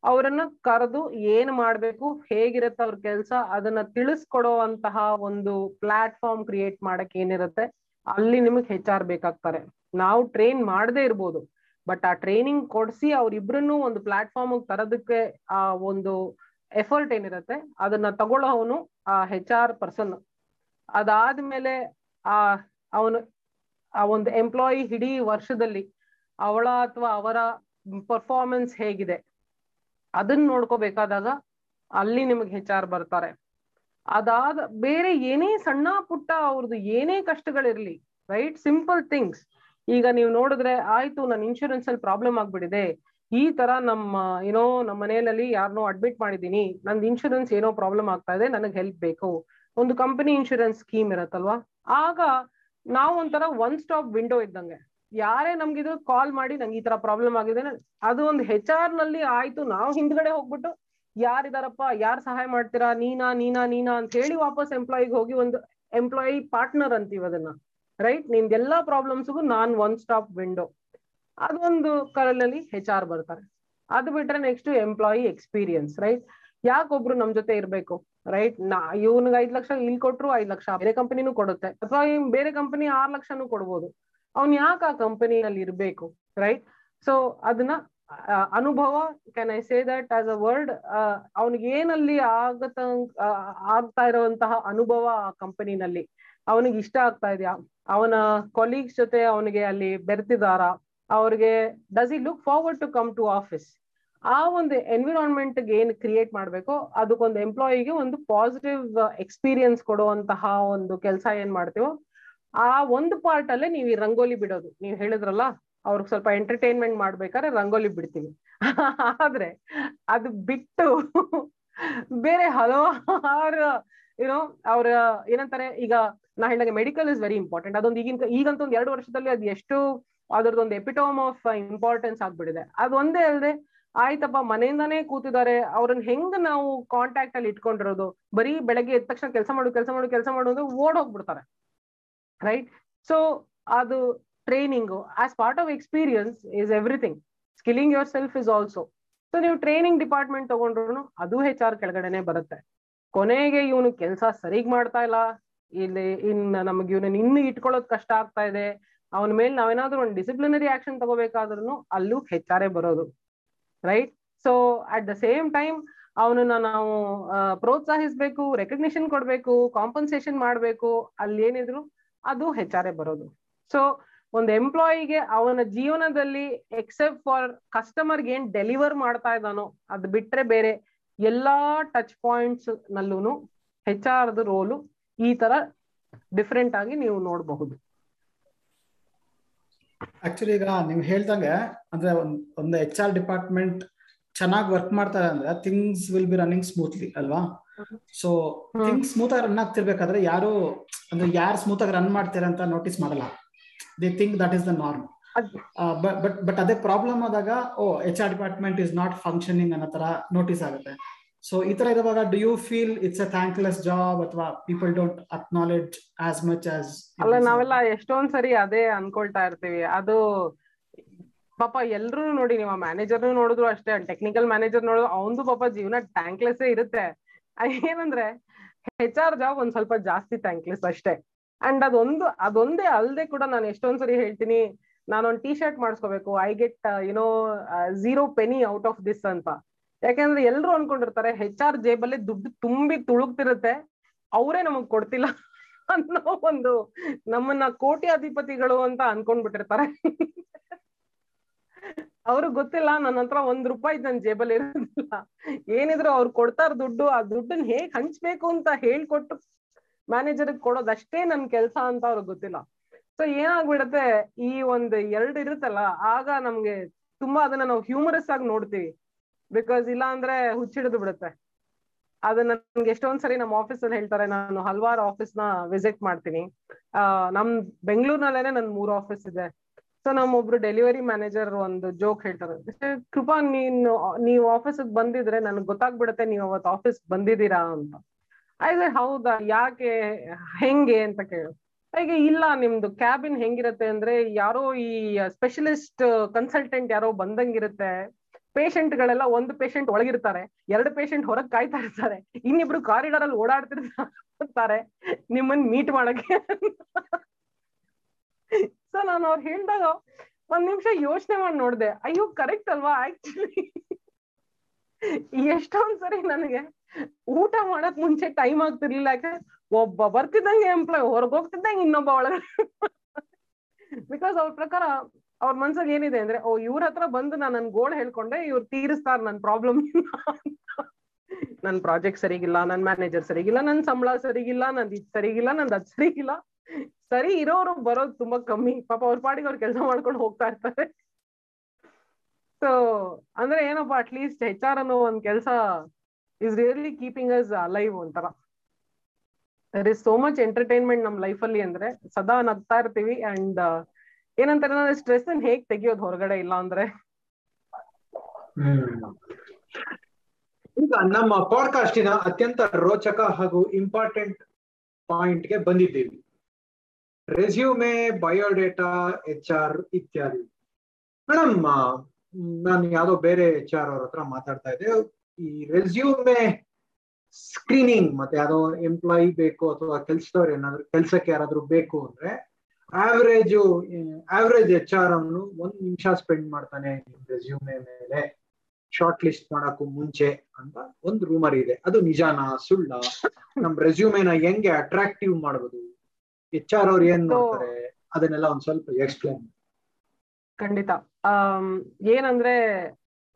ಅವರನ್ನ ಕರೆದು ಏನ್ ಮಾಡ್ಬೇಕು, ಹೇಗಿರುತ್ತೆ ಅವ್ರ ಕೆಲ್ಸ ಅದನ್ನ ತಿಳಿಸ್ಕೊಡುವಂತಹ ಒಂದು ಪ್ಲಾಟ್ಫಾರ್ಮ್ ಕ್ರಿಯೇಟ್ ಮಾಡಕ್ ಏನಿರುತ್ತೆ, ಅಲ್ಲಿ ನಿಮಗ್ ಹೆಚ್ ಆರ್ ಬೇಕಾಗ್ತಾರೆ. ನಾವು ಟ್ರೈನ್ ಮಾಡದೇ ಇರ್ಬೋದು ಬಟ್ ಆ ಟ್ರೈನಿಂಗ್ ಕೊಡ್ಸಿ ಅವ್ರಿಬ್ರನ್ನು ಒಂದು ಪ್ಲಾಟ್ಫಾರ್ಮ್ ತರೋದಕ್ಕೆ ಆ ಒಂದು ಎಫರ್ಟ್ ಏನಿರುತ್ತೆ, ಅದನ್ನ ತಗೊಳ್ಳೋವನು ಆ ಹೆಚ್ ಆರ್ ಪರ್ಸನ್ ಅದಾದ್ಮೇಲೆ ಆ ಅವನು, ಆ ಒಂದು ಎಂಪ್ಲಾಯಿ ಇಡೀ ವರ್ಷದಲ್ಲಿ ಅವಳ ಅಥವಾ ಅವರ ಪರ್ಫಾರ್ಮೆನ್ಸ್ ಹೇಗಿದೆ. ಅದನ್ನ ನೋಡ್ಕೋಬೇಕಾದಾಗ ಅಲ್ಲಿ ನಿಮಗೆ ಹೆಚ್ ಆರ್ ಬರ್ತಾರೆ. ಅದಾದ ಬೇರೆ ಏನೇ ಸಣ್ಣ ಪುಟ್ಟ ಅವ್ರದ್ದು ಏನೇ ಕಷ್ಟಗಳಿರ್ಲಿ ರೈಟ್ ಸಿಂಪಲ್ ಥಿಂಗ್ಸ್ ಈಗ ನೀವು ನೋಡಿದ್ರೆ ಆಯ್ತು ನನ್ನ ಇನ್ಶೂರೆನ್ಸ್ ಅಲ್ಲಿ ಪ್ರಾಬ್ಲಮ್ ಆಗ್ಬಿಟ್ಟಿದೆ. ಈ ತರ ನಮ್ಮ ಏನೋ ನಮ್ಮ ಮನೆಯಲ್ಲಿ ಯಾರನ್ನೋ ಅಡ್ಮಿಟ್ ಮಾಡಿದೀನಿ ನಂದು ಇನ್ಶೂರೆನ್ಸ್ ಏನೋ ಪ್ರಾಬ್ಲಮ್ ಆಗ್ತಾ ಇದೆ, ನನಗೆ ಹೆಲ್ಪ್ ಬೇಕು. ಒಂದು ಕಂಪನಿ ಇನ್ಶೂರೆನ್ಸ್ ಸ್ಕೀಮ್ ಇರತ್ತಲ್ವಾ? ಆಗ ನಾವು ಒಂಥರ ಒನ್ ಸ್ಟಾಪ್ ವಿಂಡೋ ಇದ್ದಂಗೆ. ಯಾರೇ ನಮ್ಗಿದು ಕಾಲ್ ಮಾಡಿ ನಂಗೆ ಈ ತರ ಪ್ರಾಬ್ಲಮ್ ಆಗಿದೆ. ಅದು ಒಂದು ಹೆಚ್ ಆರ್ನಲ್ಲಿ ಆಯ್ತು. ನಾವು ಹಿಂದ್ಗಡೆ ಹೋಗ್ಬಿಟ್ಟು ಯಾರಿದಾರಪ್ಪ, ಯಾರು ಸಹಾಯ ಮಾಡ್ತೀರಾ? ನೀನಾ ನೀನಾ ನೀನಾ ಅಂತ ಹೇಳಿ ವಾಪಸ್ ಎಂಪ್ಲಾಯಿಗೆ ಹೋಗಿ ಒಂದು ಎಂಪ್ಲಾಯಿ ಪಾರ್ಟ್ನರ್ ಅಂತೀವಿ ಅದನ್ನ. ರೈಟ್ ನಿಮ್ದು ಎಲ್ಲಾ ಪ್ರಾಬ್ಲಮ್ಸ್ಗೂ ನಾನ್ ಒನ್ ಸ್ಟಾಪ್ ವಿಂಡೋ ಅದೊಂದು ಕರಲಲ್ಲಿ ಹೆಚ್ ಆರ್ ಬರ್ತಾರೆ. ಅದು ಬಿಟ್ರೆ ನೆಕ್ಸ್ಟ್ ಎಂಪ್ಲಾಯಿ ಎಕ್ಸ್ಪೀರಿಯನ್ಸ್ ರೈಟ್ ಯಾಕೊಬ್ರು ನಮ್ ಜೊತೆ ಇರ್ಬೇಕು? ರೈಟ್ ನಾ, ಇವ್ನಿಗೆ ಐದ್ ಲಕ್ಷ, ಇಲ್ಲಿ ಕೊಟ್ರು ಐದ್ ಲಕ್ಷ. ಬೇರೆ ಕಂಪನಿನೂ ಕೊಡುತ್ತೆ. ಅಥವಾ ಬೇರೆ ಕಂಪನಿ ಆರ್ ಲಕ್ಷನೂ ಕೊಡ್ಬೋದು. ಅವ್ನ್ ಯಾಕೆ ಆ ಕಂಪನಿಯಲ್ಲಿ ಇರ್ಬೇಕು ರೈಟ್ ಸೊ ಅದನ್ನ ಅನುಭವ can I say that as a word ಅವನಿಗೆ ಏನಲ್ಲಿ ಆಗತ ಆಗ್ತಾ ಇರುವಂತಹ ಅನುಭವ ಆ ಕಂಪನಿನಲ್ಲಿ ಅವನಿಗೆ ಇಷ್ಟ ಆಗ್ತಾ ಇದೆಯಾ? ಅವನ ಕೊಲೀಗ್ಸ್ ಜೊತೆ ಅವನಿಗೆ ಅಲ್ಲಿ ಬೆರೆತಿದಾರ ಅವ್ರಿಗೆ does he look forward to come to office ಆ ಒಂದು ಎನ್ವಿರಾನ್ಮೆಂಟ್ ಏನ್ ಕ್ರಿಯೇಟ್ ಮಾಡ್ಬೇಕು, ಅದಕ್ಕೊಂದು ಎಂಪ್ಲಾಯಿಗೆ ಒಂದು ಪಾಸಿಟಿವ್ ಎಕ್ಸ್ಪೀರಿಯನ್ಸ್ ಕೊಡುವಂತಹ ಒಂದು ಕೆಲಸ ಏನ್ ಮಾಡ್ತೀವೋ ಆ ಒಂದು ಪಾರ್ಟ್ ಅಲ್ಲೇ ನೀವು ಈ ರಂಗೋಲಿ ಬಿಡೋದು. ನೀವು ಹೇಳಿದ್ರಲ್ಲ, ಅವ್ರಿಗೆ ಸ್ವಲ್ಪ ಎಂಟರ್ಟೈನ್ಮೆಂಟ್ ಮಾಡ್ಬೇಕಾದ್ರೆ ರಂಗೋಲಿ ಬಿಡ್ತೀವಿ. ಆದ್ರೆ ಅದು ಬಿಟ್ಟು ಬೇರೆ ಹಲವಾರು ಏನೋ ಅವ್ರ ಏನಂತಾರೆ, ಈಗ ನಾ ಹೇಳಿದಾಗ ಮೆಡಿಕಲ್ ಇಸ್ ವೆರಿ ಇಂಪಾರ್ಟೆಂಟ್ ಅದೊಂದು ಈಗಿನ, ಈಗಂತ ಒಂದು ಎರಡು ವರ್ಷದಲ್ಲಿ ಅದು ಎಷ್ಟು ಅದ್ರದ್ದೊಂದು ಎಪಿಟೋಮ್ ಆಫ್ ಇಂಪಾರ್ಟೆನ್ಸ್ ಆಗ್ಬಿಟ್ಟಿದೆ. ಅದು ಒಂದೇ ಅಲ್ಲದೆ ಆಯ್ತಪ್ಪ, ಮನೆಯಿಂದಾನೇ ಕೂತಿದ್ದಾರೆ. ಅವ್ರನ್ನ ಹೆಂಗ್ ನಾವು ಕಾಂಟ್ಯಾಕ್ಟ್ ಅಲ್ಲಿ ಇಟ್ಕೊಂಡಿರೋದು? ಬರೀ ಬೆಳಗ್ಗೆ ಎದ್ದ ತಕ್ಷಣ ಕೆಲಸ ಮಾಡು ಕೆಲಸ ಮಾಡು, ಕೆಲಸ ಮಾಡೋದು ಓಡ್ ಹೋಗ್ಬಿಡ್ತಾರೆ ರೈಟ್ ಸೊ ಅದು training as part of experience is everything skilling yourself is also so ನೀವು ಟ್ರೈನಿಂಗ್ ಡಿಪಾರ್ಟ್ಮೆಂಟ್ ತಗೊಂಡ್ರು ಅದು ಹೆಚ್ ಆರ್ ಕೆಳಗಡೆನೆ ಬರುತ್ತೆ. ಕೊನೆಗೆ ಇವನು ಕೆಲಸ ಸರಿಗ್ ಮಾಡ್ತಾ ಇಲ್ಲ. ಇಲ್ಲಿ, ಇನ್ ನಮಗೆ ಇವನನ್ನ ಇನ್ನು ಇಟ್ಕೊಳ್ಳೋದು ಕಷ್ಟ ಆಗ್ತಾ ಇದೆ. ಅವನ ಮೇಲೆ ನಾವೇನಾದ್ರೂ ಒಂದು ಡಿಸಿಪ್ಲಿನರಿ ಆಕ್ಷನ್ ತಗೋಬೇಕಾದ್ರೂ ಅಲ್ಲೂ ಹೆಚ್ ಆರ್ ಬರೋದು right so at the same time ಅವನನ್ನ ನಾವು ಪ್ರೋತ್ಸಾಹಿಸ್ಬೇಕು ರೆಕಗ್ನಿಷನ್ ಕೊಡ್ಬೇಕು ಕಾಂಪನ್ಸೇಷನ್ ಮಾಡ್ಬೇಕು. ಅಲ್ಲಿ ಏನಿದ್ರು ಅದು ಹೆಚ್ ಆರ್ ಬರೋದು. ಸೊ ಒಂದು ಎಂಪ್ಲಾಯಿಗೆ ಅವನ ಜೀವನದಲ್ಲಿ ಎಕ್ಸೆಪ್ಟ್ ಫಾರ್ ಕಸ್ಟಮರ್ಗೆ ಏನ್ ಡೆಲಿವರ್ ಮಾಡ್ತಾ ಇದ್ದಾನೋ ಅದ್ ಬಿಟ್ರೆ ಬೇರೆ ಎಲ್ಲಾ ಟಚ್ ಪಾಯಿಂಟ್ಸ್ ನಲ್ಲೂ ಹೆಚ್ ಆರ್ ರೋಲು ಈ ತರ ಡಿಫ್ರೆಂಟ್ ಆಗಿ ನೀವು ನೋಡಬಹುದು. ಆಕ್ಚುಲಿ ಈಗ ನೀವು ಹೇಳ್ದಂಗೆ ಅಂದ್ರೆ ಒಂದು ಎಚ್ ಆರ್ ಡಿಪಾರ್ಟ್ಮೆಂಟ್ ಚೆನ್ನಾಗಿ ವರ್ಕ್ ಮಾಡ್ತಾರೆ ಅಂದ್ರೆ things will be running smoothly ಅಲ್ವಾ? ಸೊ ಥಿಂಗ್ಸ್ ಸ್ಮೂತ್ ಆಗಿ ರನ್ ಆಗ್ತಿರ್ಬೇಕಾದ್ರೆ ಯಾರು ಅಂದ್ರೆ ಯಾರು ಸ್ಮೂತ್ ಆಗಿ ರನ್ ಮಾಡ್ತಾರೆ ಅಂತ ನೋಟಿಸ್ ಮಾಡಲ್ಲ. They think that is the norm but but ಅದೇ ಪ್ರಾಬ್ಲಮ್ ಆದಾಗ ಓ H R department is not functioning ಅನ್ನೋ ತರ ನೋಟಿಸ್ ಆಗುತ್ತೆ. ಸೊ ಈ ತರ ಇರುವಾಗ do you feel it's a thankless job ಅಥವಾ people don't acknowledge as much as ಅಲ್ಲ ನಾವೆಲ್ಲ ಎಷ್ಟೊಂದ್ ಸರಿ ಅದೇ ಅನ್ಕೊಳ್ತಾ ಇರ್ತೀವಿ. ಅದು ಪಾಪ ಎಲ್ರು ನೋಡಿ ನೀವು ಮ್ಯಾನೇಜರ್ ನೋಡಿದ್ರು ಅಷ್ಟೇ ಟೆಕ್ನಿಕಲ್ ಮ್ಯಾನೇಜರ್ ನೋಡಿದ್ರು ಅವಂದು ಪಾಪ ಜೀವನ ಟ್ಯಾಂಕ್ಲೆಸ್ ಇರುತ್ತೆ. ಏನಂದ್ರೆ ಹೆಚ್ ಆರ್ ಜಾಬ್ ಒಂದ್ ಸ್ವಲ್ಪ ಜಾಸ್ತಿ ಟ್ಯಾಂಕ್ಲೆಸ್ ಅಷ್ಟೇ. ಅಂಡ್ ಅದೊಂದು, ಅದೊಂದೇ ಅಲ್ಲದೆ ಕೂಡ ನಾನು ಎಷ್ಟೊಂದ್ ಸರಿ ಹೇಳ್ತೀನಿ, ನಾನೊಂದ್ T shirt ಮಾಡಿಸ್ಕೋಬೇಕು I get you know zero penny out of this ಅಂತ. ಯಾಕಂದ್ರೆ ಎಲ್ರು ಅನ್ಕೊಂಡಿರ್ತಾರೆ ಹೆಚ್ ಆರ್ ಜೇಬಲ್ಲಿ ದುಡ್ಡು ತುಂಬಿ ತುಳುಕ್ತಿರುತ್ತೆ, ಅವರೇ ನಮಗ್ ಕೊಡ್ತಿಲ್ಲ ಅನ್ನೋ ಒಂದು ನಮ್ಮನ್ನ ಕೋಟ್ಯಾಧಿಪತಿಗಳು ಅಂತ ಅನ್ಕೊಂಡ್ಬಿಟ್ಟಿರ್ತಾರೆ. ಅವ್ರಿಗೆ ಗೊತ್ತಿಲ್ಲ, ನನ್ನ ಹತ್ರ ಒಂದ್ ರೂಪಾಯಿ ನನ್ ಜೇಬಲ್ಲಿ ಇರೋದಿಲ್ಲ. ಏನಿದ್ರು ಅವ್ರು ಕೊಡ್ತಾರ ದುಡ್ಡು, ಆ ದುಡ್ಡನ್ನ ಹೇಗ್ ಹಂಚ್ಬೇಕು ಅಂತ ಹೇಳ್ಕೊಟ್ಟು ಮ್ಯಾನೇಜರ್ ಕೊಡೋದಷ್ಟೇ ನನ್ ಕೆಲ್ಸ ಅಂತ ಅವ್ರಿಗೆ ಗೊತ್ತಿಲ್ಲ. ಸೊ ಏನಾಗ್ಬಿಡತ್ತೆ, ಈ ಒಂದ್ ಎರಡ್ ಇರುತ್ತಲ್ಲ, ಆಗ ನಮ್ಗೆ ತುಂಬಾ ಅದನ್ನ ನಾವು ಹ್ಯೂಮರಸ್ ಆಗಿ ನೋಡ್ತೀವಿ. ಬಿಕಾಸ್ ಇಲ್ಲ ಅಂದ್ರೆ ಹುಚ್ಚಿಡಿದು ಬಿಡುತ್ತೆ. ಅದನ್ನ ನನ್ಗೆ ಎಷ್ಟೊಂದ್ ಸರಿ ನಮ್ಮ ಆಫೀಸ್ ಅಲ್ಲಿ ಹೇಳ್ತಾರೆ, ನಾನು ಹಲವಾರು ಆಫೀಸ್ನ ವಿಸಿಟ್ ಮಾಡ್ತೀನಿ. ನಮ್ ಬೆಂಗಳೂರಿನಲ್ಲೇನೆ ನನ್ ಮೂರ್ ಆಫೀಸ್ ಇದೆ. ಸೊ ನಮ್ಮೊಬ್ರು ಡೆಲಿವರಿ ಮ್ಯಾನೇಜರ್ ಒಂದು ಜೋಕ್ ಹೇಳ್ತಾರೆ. ಕೃಪಾ, ನೀನು, ನೀವು ಆಫೀಸ್ ಬಂದಿದ್ರೆ ನನ್ಗೆ ಗೊತ್ತಾಗ್ಬಿಡುತ್ತೆ, ನೀವು ಅವತ್ತು ಆಫೀಸ್ ಬಂದಿದ್ದೀರಾ ಅಂತ. ಆಯ್ತು ಹೌದಾ, ಯಾಕೆ, ಹೆಂಗೆ? ಅಂತ ಕೇಳು. ಹಾಗೆ ಇಲ್ಲ, ನಿಮ್ದು ಕ್ಯಾಬಿನ್ ಹೆಂಗಿರುತ್ತೆ? ಅಂದ್ರೆ, ಯಾರೋ ಈ ಸ್ಪೆಷಲಿಸ್ಟ್ ಕನ್ಸಲ್ಟೆಂಟ್ ಯಾರೋ ಬಂದಂಗಿರುತ್ತೆ. ಪೇಷಂಟ್ ಗಳೆಲ್ಲ ಒಂದು ಪೇಷಂಟ್ ಒಳಗಿರ್ತಾರೆ, ಎರಡು ಪೇಷಂಟ್ ಹೊರಗ್ ಕಾಯ್ತಾ ಇರ್ತಾರೆ ಇನ್ನಿಬ್ರು ಕಾರಿಡಾರ್ ಅಲ್ಲಿ ಓಡಾಡ್ತಿರ್ತಾರೆ. ನಿಮ್ಮನ್ ಮೀಟ್ ಮಾಡಕ್ಕೆ. ಸೊ ನಾನು ಅವ್ರು ಹೇಳಿದಾಗ ಒಂದ್ ನಿಮಿಷ ಯೋಚನೆ ಮಾಡಿ ನೋಡ್ದೆ. ಅಯ್ಯೋ ಕರೆಕ್ಟ್ ಅಲ್ವಾ ಆಕ್ಚುಲಿ ಎಷ್ಟೊಂದ್ ಸರಿ ನನಗೆ ಊಟ ಮಾಡಕ್ ಮುಂಚೆ ಟೈಮ್ ಆಗ್ತಿರ್ಲಿಲ್ಲ. ಯಾಕೆ ಒಬ್ಬ ಬರ್ತಿದ್ದಂಗೆ ಎಂಪ್ಲಾಯ್ ಹೊರಗ್ ಹೋಗ್ತಿದ್ದಂಗೆ ಇನ್ನೊಬ್ಬ ಒಳಗಡೆ. ಬಿಕಾಸ್ ಅವ್ರ ಪ್ರಕಾರ ಅವ್ರ ಮನ್ಸಲ್ಲಿ ಏನಿದೆ ಅಂದ್ರೆ, ಓ, ಇವ್ರ ಹತ್ರ ಬಂದು ನಾನು ನನ್ ಗೋಳ್ ಹೇಳ್ಕೊಂಡೆ, ಇವ್ರು ತೀರಿಸ್ತಾರ ನನ್ ಪ್ರಾಬ್ಲಮ್ ನನ್ ಪ್ರಾಜೆಕ್ಟ್ ಸರಿಗಿಲ್ಲ, ನನ್ ಮ್ಯಾನೇಜರ್ ಸರಿಗಿಲ್ಲ, ನನ್ ಸಂಬಳ ಸರಿಗಿಲ್ಲ ನಂದ್ ಇದ್ ಸರಿಗಿಲ್ಲ, ನಂದ್ ಅದ್ ಸರಿಗಿಲ್ಲ. ಸರಿ, ಇರೋರು ಬರೋದು ತುಂಬಾ ಕಮ್ಮಿ. ಪಾಪ ಅವ್ರ ಪಾಡಿಗೆ ಅವ್ರ ಕೆಲಸ ಮಾಡ್ಕೊಂಡು ಹೋಗ್ತಾ ಇರ್ತಾರೆ. ಸೊ ಅಂದ್ರೆ ಏನಪ್ಪಾ ಅಟ್ಲೀಸ್ಟ್ ಹೆಚ್ ಆರ್ ಅನ್ನೋ ಒಂದ್ ಕೆಲಸ is really keeping us live ಒಂಥರ. There is so much entertainment ನಮ್ ಲೈಫ್ ಅಲ್ಲಿ ಅಂದ್ರೆ ಸದಾ ನಗ್ತಾ ಇರ್ತೀವಿ ಅಂಡ್ ಏನಂತಾರೆ ಸ್ಟ್ರೆಸ್ ಹೇಗ್ ತೆಗಿಯೋದು ಹೊರಗಡೆ ಇಲ್ಲ ಅಂದ್ರೆ. ಈಗ ನಮ್ಮ ಪಾಡ್ಕಾಸ್ಟಿನ ಅತ್ಯಂತ ರೋಚಕ ಹಾಗೂ ಇಂಪಾರ್ಟೆಂಟ್ ಪಾಯಿಂಟ್ಗೆ ಬಂದಿದ್ದೀವಿ. ರೆಸ್ಯೂಮೆ ಬಯೋಡೇಟಾ ಎಚ್ ಆರ್ ಇತ್ಯಾದಿ. ಮೇಡಮ್ ನಾನು ಯಾವ್ದೋ ಬೇರೆ ಎಚ್ ಆರ್ ಅವ್ರ ಹತ್ರ ಮಾತಾಡ್ತಾ ಇದ್ದೆ. ಈ ರೆಸ್ಯೂಮೆ ಸ್ಕ್ರೀನಿಂಗ್ ಮತ್ತೆ ಯಾವ್ದೋ ಎಂಪ್ಲಾಯಿ ಬೇಕು ಅಥವಾ ಕೆಲ್ಸದವ್ರು ಏನಾದ್ರು, ಕೆಲ್ಸಕ್ಕೆ ಯಾರಾದ್ರೂ ಬೇಕು ಅಂದ್ರೆ ಆವರೇಜ್ ಆವರೇಜ್ ಎಚ್ ಆರ್ ಅವನು ಒಂದ್ ನಿಮಿಷ ಸ್ಪೆಂಡ್ ಮಾಡ್ತಾನೆ ರೆಸ್ಯೂಮೆ ಮೇಲೆ. ಶಾರ್ಟ್ ಲಿಸ್ಟ್ ಮಾಡಕ್ಕೂ ಮುಂಚೆ ಅಂತ ಒಂದು ರೂಮರ್ ಇದೆ. ಅದು ನಿಜಾನ ಸುಳ್ಳ? ನಮ್ ರೆಸ್ಯೂಮೆನ ಹೆಂಗೆ ಅಟ್ರಾಕ್ಟಿವ್ ಮಾಡಬಹುದು ಎಚ್ ಆರ್ ಅವ್ರು ಏನ್ ನೋಡ್ತಾರೆ ಅದನ್ನೆಲ್ಲ ಒಂದ್ ಸ್ವಲ್ಪ ಎಕ್ಸ್ಪ್ಲೈನ್ ಖಂಡಿತ. ಏನಂದ್ರೆ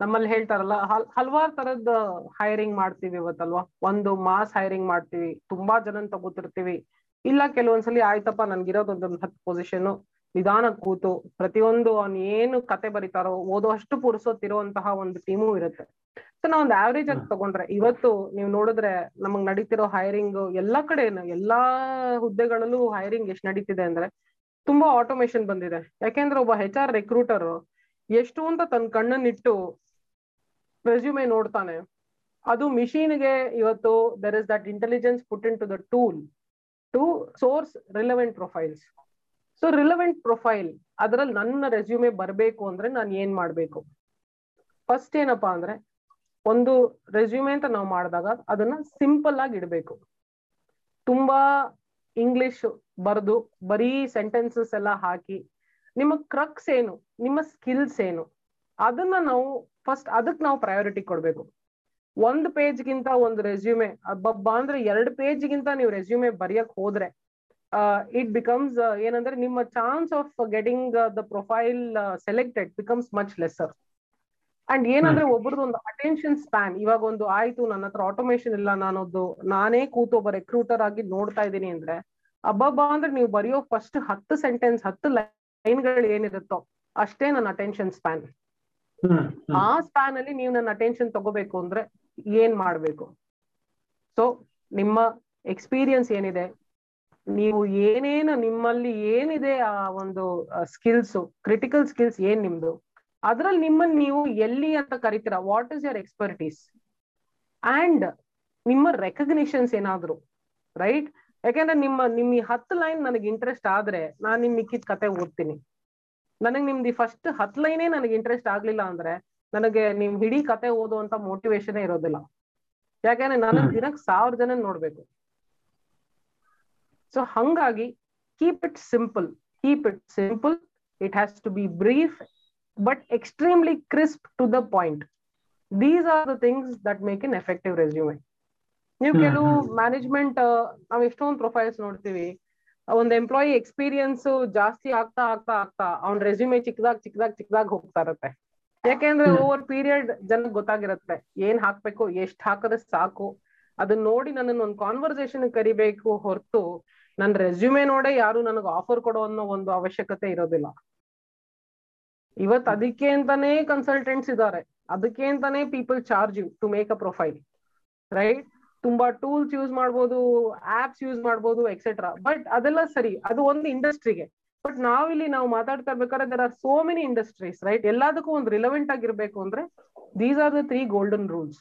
ನಮ್ಮಲ್ಲಿ ಹೇಳ್ತಾರಲ್ಲ ಹಲವಾರು ತರದ ಹೈರಿಂಗ್ ಮಾಡ್ತೀವಿ ಇವತ್ತಲ್ವಾ? ಒಂದು ಮಾಸ್ ಹೈರಿಂಗ್ ಮಾಡ್ತೀವಿ ತುಂಬಾ ಜನನ್ ತಗೋತಿರ್ತೀವಿ. ಇಲ್ಲ ಕೆಲವೊಂದ್ಸಲಿ ಆಯ್ತಪ್ಪ ನನ್ಗಿರೋದು ಒಂದೊಂದು ಹತ್ತು ಪೊಸಿಷನ್ ನಿಧಾನ ಕೂತು ಪ್ರತಿಯೊಂದು ಅವ್ನ್ ಏನು ಕತೆ ಬರೀತಾರೋ ಓದೋ ಅಷ್ಟು ಅಂತಹ ಒಂದು ಟೀಮು ಇರುತ್ತೆ. ಸೊ ನಾವ್ ಒಂದ್ ಆವ್ರೇಜ್ ಆಗಿ ತಗೊಂಡ್ರೆ ಇವತ್ತು ನೀವು ನೋಡಿದ್ರೆ ನಮಗ್ ನಡೀತಿರೋ ಹೈರಿಂಗ್ ಎಲ್ಲಾ ಕಡೆ ಎಲ್ಲಾ ಹುದ್ದೆಗಳಲ್ಲೂ ಹೈರಿಂಗ್ ಎಷ್ಟ್ ನಡೀತಿದೆ ಅಂದ್ರೆ ತುಂಬಾ ಆಟೋಮೇಶನ್ ಬಂದಿದೆ. ಯಾಕೆಂದ್ರೆ ಒಬ್ಬ ಹೆಚ್ ಆರ್ ರೆಕ್ರೂಟರ್ ಎಷ್ಟು ಅಂತ ತನ್ನ ಕಣ್ಣನ್ನಿಟ್ಟು ರೆಸ್ಯೂಮೆ ನೋಡ್ತಾನೆ. ಅದು ಮಿಷಿನ್ಗೆ ಇವತ್ತು there is that intelligence put in to the tool to source relevant profiles so relevant profile ಅದ್ರಲ್ಲಿ ನನ್ನ ರೆಸ್ಯೂಮೆ ಬರಬೇಕು ಅಂದ್ರೆ ನಾನು ಏನ್ ಮಾಡ್ಬೇಕು? ಫಸ್ಟ್ ಏನಪ್ಪಾ ಅಂದ್ರೆ ಒಂದು ರೆಸ್ಯೂಮೆ ಅಂತ ನಾವು ಮಾಡಿದಾಗ ಅದನ್ನ ಸಿಂಪಲ್ ಆಗಿ ಇಡಬೇಕು. ತುಂಬಾ ಇಂಗ್ಲಿಷ್ ಬರೆದು ಬರೀ ಸೆಂಟೆನ್ಸಸ್ ಎಲ್ಲ ಹಾಕಿ ನಿಮ್ಮ ಕ್ರಕ್ಸ್ ಏನು, ನಿಮ್ಮ ಸ್ಕಿಲ್ಸ್ ಏನು, ಅದನ್ನ ನಾವು ಫಸ್ಟ್ ಅದಕ್ಕೆ ನಾವು ಪ್ರಯಾರಿಟಿ ಕೊಡ್ಬೇಕು. ಒಂದ್ ಪೇಜ್ಗಿಂತ ಒಂದು ರೆಸ್ಯೂಮೆ ಅಬ್ಬಬ್ಬ ಅಂದ್ರೆ ಎರಡು ಪೇಜ್ಗಿಂತ ನೀವು ರೆಸ್ಯೂಮೆ ಬರೆಯಕ್ ಹೋದ್ರೆ ಇಟ್ ಬಿಕಮ್ಸ್ ಏನಂದ್ರೆ ನಿಮ್ಮ chance of getting the profile selected becomes much lesser and ಏನಂದ್ರೆ ಒಬ್ಬರದ್ದು ಒಂದು ಅಟೆನ್ಷನ್ ಸ್ಪ್ಯಾನ್ ಇವಾಗ ಒಂದು ಆಯ್ತು ನನ್ನ ಹತ್ರ ಆಟೋಮೇಶನ್ ಇಲ್ಲ ನಾನೊಂದು ನಾನೇ ಕೂತು ಒಬ್ಬ ರೆಕ್ರೂಟರ್ ಆಗಿ ನೋಡ್ತಾ ಇದ್ದೀನಿ ಅಂದ್ರೆ ಅಬ್ಬಬ್ಬಾ ಅಂದ್ರೆ ನೀವು ಬರೆಯೋ ಫಸ್ಟ್ ಹತ್ತು ಸೆಂಟೆನ್ಸ್ ಹತ್ತು ಲೈನ್ಗಳು ಏನಿರುತ್ತೋ ಅಷ್ಟೇ ನನ್ನ ಅಟೆನ್ಷನ್ ಸ್ಪ್ಯಾನ್ ಆ ಸ್ಪ್ಯಾನ್ ಅಲ್ಲಿ ನೀವು ನನ್ನ ಅಟೆನ್ಷನ್ ತಗೋಬೇಕು ಅಂದ್ರೆ ಏನ್ ಮಾಡ್ಬೇಕು? ಸೊ ನಿಮ್ಮ ಎಕ್ಸ್ಪೀರಿಯನ್ಸ್ ಏನಿದೆ? ನೀವು ಏನೇನು ನಿಮ್ಮಲ್ಲಿ ಏನಿದೆ ಆ ಒಂದು ಸ್ಕಿಲ್ಸ್ ಕ್ರಿಟಿಕಲ್ ಸ್ಕಿಲ್ಸ್ ಏನ್ ನಿಮ್ದು? ಅದ್ರಲ್ಲಿ ನಿಮ್ಮನ್ನ ನೀವು ಎಲ್ಲಿ ಅಂತ ಕರಿತೀರಾ? What is your expertise and ನಿಮ್ಮ ರೆಕಗ್ನಿಷನ್ಸ್ ಏನಾದ್ರು ರೈಟ್ ಯಾಕೆಂದ್ರೆ ನಿಮ್ಮ ನಿಮ್ಮ ಹತ್ತು ಲೈನ್ ನನಗೆ ಇಂಟ್ರೆಸ್ಟ್ ಆದ್ರೆ ನಾನ್ ನಿಮ್ ಮಿಕ್ಕಿದ ಕತೆ ಓದ್ತೀನಿ. ನನಗೆ ನಿಮ್ದು ಫಸ್ಟ್ ಹತ್ ಲೈನೇ ನನಗೆ ಇಂಟ್ರೆಸ್ಟ್ ಆಗ್ಲಿಲ್ಲ ಅಂದ್ರೆ ನನಗೆ ನಿಮ್ ಇಡೀ ಕತೆ ಓದುವಂತ ಮೋಟಿವೇಶನ್ ಇರೋದಿಲ್ಲ. ಯಾಕಂದ್ರೆ ನನಗ್ ದಿನಕ್ ಸಾವಿರ ಜನ ನೋಡ್ಬೇಕು. ಸೊ ಹಂಗಾಗಿ keep it simple keep it simple it has to be brief but extremely crisp to the point these are the things that make an effective resume ನೀವು ಕೆಲವು ಮ್ಯಾನೇಜ್ಮೆಂಟ್ ನಾವ್ ಎಷ್ಟೊಂದು ಪ್ರೊಫೈಲ್ಸ್ ನೋಡ್ತೀವಿ ಒಂದು ಎಂಪ್ಲಾಯಿ ಎಕ್ಸ್ಪೀರಿಯನ್ಸ್ ಜಾಸ್ತಿ ಆಗ್ತಾ ಆಗ್ತಾ ಆಗ್ತಾ ಅವ್ನ ರೆಸ್ಯೂಮೆ ಚಿಕ್ಕದಾಗ ಚಿಕ್ಕದಾಗ ಚಿಕ್ಕದಾಗ ಹೋಗ್ತಾ ಇರತ್ತೆ. ಯಾಕೆಂದ್ರೆ ಓವರ್ ಪೀರಿಯಡ್ ಜನಕ್ಕೆ ಗೊತ್ತಾಗಿರತ್ತೆ ಏನ್ ಹಾಕ್ಬೇಕು ಎಷ್ಟ್ ಹಾಕಿದ್ರೆ ಸಾಕು. ಅದನ್ನ ನೋಡಿ ನನ್ನ ಒಂದು ಕಾನ್ವರ್ಸೇಷನ್ ಕರಿಬೇಕು ಹೊರತು ನನ್ ರೆಸ್ಯೂಮೆ ನೋಡೇ ಯಾರು ನನಗೆ ಆಫರ್ ಕೊಡೋ ಅನ್ನೋ ಒಂದು ಅವಶ್ಯಕತೆ ಇರೋದಿಲ್ಲ. ಇವತ್ ಅದಕ್ಕೆ ಅಂತಾನೆ ಕನ್ಸಲ್ಟೆಂಟ್ಸ್ ಇದಾರೆ. ಅದಕ್ಕೆ ಅಂತಾನೆ people charge you to make a profile right ತುಂಬಾ ಟೂಲ್ಸ್ ಯೂಸ್ ಮಾಡ್ಬೋದು ಆಪ್ಸ್ ಯೂಸ್ ಮಾಡ್ಬೋದು ಎಕ್ಸೆಟ್ರಾ ಬಟ್ ಅದೆಲ್ಲ ಸರಿ ಅದು ಒಂದು ಇಂಡಸ್ಟ್ರಿಗೆ ಬಟ್ ನಾವಿಲ್ಲಿ ನಾವು ಮಾತಾಡ್ತಾ ಇರ್ಬೇಕಾದ್ರೆ there are so many industries right ಎಲ್ಲದಕ್ಕೂ ಒಂದು ರಿಲೆವೆಂಟ್ ಆಗಿರ್ಬೇಕು ಅಂದ್ರೆ these are the three golden rules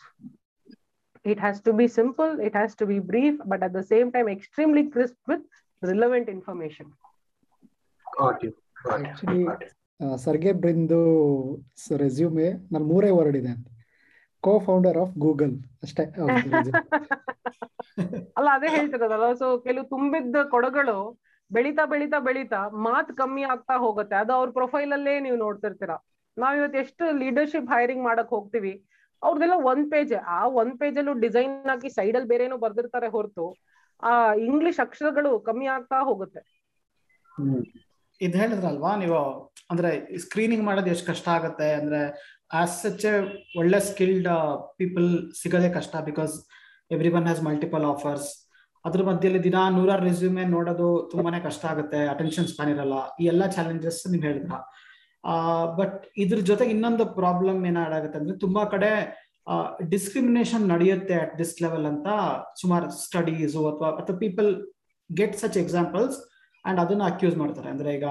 it has to be simple it has to be brief but at the same time extremely crisp with relevant information actually ಸರ್ಗೆ ಬ್ರಿಂದು resume ನಾನು ಮೂರೇ word ಇದೆ ಅಂತ. ಕೋ ಫೌಂಡರ್ ಆಫ್ ಗೂಗಲ್ ಅಷ್ಟೇ ಅಲ್ಲ ಅದೇ ಹೇಳ್ತಿರೋದಲ್ಲ so ಕೆಲವು ತುಂಬಿದ್ದ ಕೊಡಗಳು ಬೆಳೀತಾ ಬೆಳೀತಾ ಬೆಳಿತಾ ಮಾತ್ ಕಮ್ಮಿ ಆಗ್ತಾ ಹೋಗುತ್ತೆ. ಅದು ಅವ್ರ ಪ್ರೊಫೈಲ್ ಅಲ್ಲೇ ನೀವು ನೋಡ್ತಿರ್ತೀರಾ. ನಾವ್ ಇವತ್ತು ಎಷ್ಟು ಲೀಡರ್ಶಿಪ್ ಹೈರಿಂಗ್ ಮಾಡಕ್ ಹೋಗ್ತೀವಿ ಅವ್ರದೆಲ್ಲ ಒಂದ್ ಪೇಜ್ ಆ ಒಂದ್ ಪೇಜ್ ಅಲ್ಲೂ ಡಿಸೈನ್ ಹಾಕಿ ಸೈಡ್ ಅಲ್ಲಿ ಬೇರೆ ಏನೋ ಬರ್ದಿರ್ತಾರೆ ಹೊರತು ಆ ಇಂಗ್ಲಿಷ್ ಅಕ್ಷರಗಳು ಕಮ್ಮಿ ಆಗ್ತಾ ಹೋಗುತ್ತೆ. ಇದು ಹೇಳಿದ್ರಲ್ವಾ ನೀವು? ಅಂದ್ರೆ ಸ್ಕ್ರೀನಿಂಗ್ ಮಾಡೋದು ಎಷ್ಟು ಕಷ್ಟ ಆಗುತ್ತೆ? ಅಂದ್ರೆ ಆಸ್ ಸಚ್ ಎ ಒಳ್ಳೆ ಸ್ಕಿಲ್ಡ್ ಪೀಪಲ್ ಸಿಗೋದೇ ಕಷ್ಟ because every one has multiple offers ಅದ್ರ ಮಧ್ಯದಲ್ಲಿ ದಿನ ನೂರಾರು ರೆಸ್ಯೂಮೆ ನೋಡೋದು ತುಂಬಾನೇ ಕಷ್ಟ ಆಗುತ್ತೆ ಅಟೆನ್ಷನ್ ಸ್ಪ್ಯಾನ್ ಇರಲ್ಲ, ಈ ಎಲ್ಲ ಚಾಲೆಂಜಸ್ ನೀವು ಹೇಳಿದ್ರ? ಬಟ್ ಇದ್ರ ಜೊತೆಗೆ ಇನ್ನೊಂದು ಪ್ರಾಬ್ಲಮ್ ಏನಾಗುತ್ತೆ ಅಂದ್ರೆ ತುಂಬಾ ಕಡೆ ಡಿಸ್ಕ್ರಿಮಿನೇಷನ್ ನಡೆಯುತ್ತೆ ಅಟ್ ದಿಸ್ ಲೆವೆಲ್ ಅಂತ ಸುಮಾರು ಸ್ಟಡೀಸು ಅಥವಾ ಅಥವಾ people get such examples and ಅದನ್ನ ಅಕ್ಯೂಸ್ ಮಾಡ್ತಾರೆ. ಅಂದ್ರೆ ಈಗ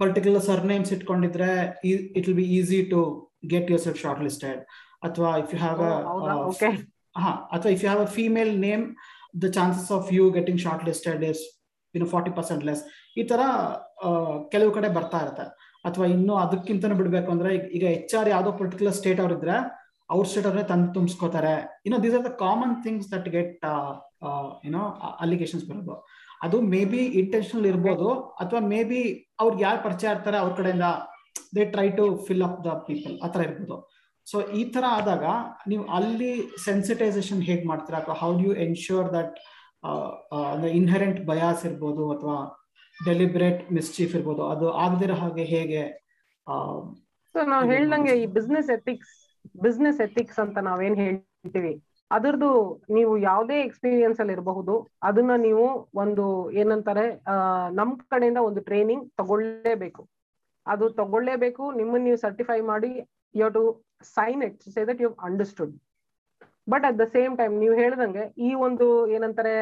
particular surnames ಇಟ್ಕೊಂಡಿದ್ರೆ it will be easy to get yourself short listed ಅಥವಾ ಇಫ್ ಯು ಹ್ಯಾವ್ ಹಾ ಅಥವಾ if you have a female name the chances of you getting short listed is ಇನ್ನು forty percent less ಈ ತರ ಕೆಲವು ಕಡೆ ಬರ್ತಾ ಇರುತ್ತೆ. ಅಥವಾ ಇನ್ನು ಅದಕ್ಕಿಂತನೂ ಬಿಡ್ಬೇಕು ಅಂದ್ರೆ ಈಗ ಎಚ್ ಆರ್ ಯಾವ್ದೋ ಪರ್ಟಿಕ್ಯುಲರ್ ಸ್ಟೇಟ್ ಅವ್ರ ಇದ್ರೆ ಅವ್ರ ಸ್ಟೇಟ್ ಅವ್ರೆ ತಂದು ತುಂಬಿಸ್ಕೋತಾರೆ. ಇನ್ನು these are the common things that get you know allegations ಬರೋದು. ಅದು ಮೇ ಬಿ ಇಂಟೆನ್ಷನಲ್ ಇರ್ಬೋದು ಅಥವಾ ಮೇ ಬಿ ಅವ್ರಿಗೆ ಯಾರು ಪರಿಚಯ ಇರ್ತಾರೆ ಅವ್ರ ಕಡೆಯಿಂದ they try to fill up the people ಆ ಥರ ಇರ್ಬೋದು. ಸೊ ಈ ತರ ಆದಾಗ ನೀವು ಅಲ್ಲಿ ಸೆನ್ಸಿಟೈಸೇಷನ್ ಹೇಗ್ ಮಾಡ್ತೀರಾ? ಅಥವಾ how do you ensure that ಅಂದ್ರೆ ಇನ್ಹೆರೆಂಟ್ ಬಯಾಸ್ ಇರ್ಬೋದು ಅಥವಾ ಡೆಲಿಬ್ರೇಟ್ ಮಿಸ್ಚೀಫ್ ಇರ್ಬೋದು? ಅದು ಆಗದಿರೋ ಹಾಗೆ ಹೇಗೆ ಸೊ ನಾವು ಹೇಳ್ದಂಗೆ ಈ ಬಿಸ್ನೆಸ್ ಎಥಿಕ್ಸ್ ಬಿಸ್ನೆಸ್ ಎಥಿಕ್ಸ್ ಅಂತ ನಾವೇನ್ ಹೇಳ್ತೀವಿ? ಅದರದ್ದು ನೀವು ಯಾವುದೇ ಎಕ್ಸ್ಪೀರಿಯನ್ಸ್ ಅಲ್ಲಿ ಇರಬಹುದು. ಅದನ್ನ ನೀವು ಒಂದು ಏನಂತಾರೆ ನಮ್ ಕಡೆಯಿಂದ ಒಂದು ಟ್ರೈನಿಂಗ್ ತಗೊಳ್ಳೇಬೇಕು. ಅದು ತಗೊಳ್ಳೇಬೇಕು ನಿಮ್ಮನ್ನ ನೀವು ಸರ್ಟಿಫೈ ಮಾಡಿ you to sign it say that you understood but at the same time ನೀವು ಹೇಳ್ದಂಗೆ, ಈ ಒಂದು ಏನಂತಾರೆ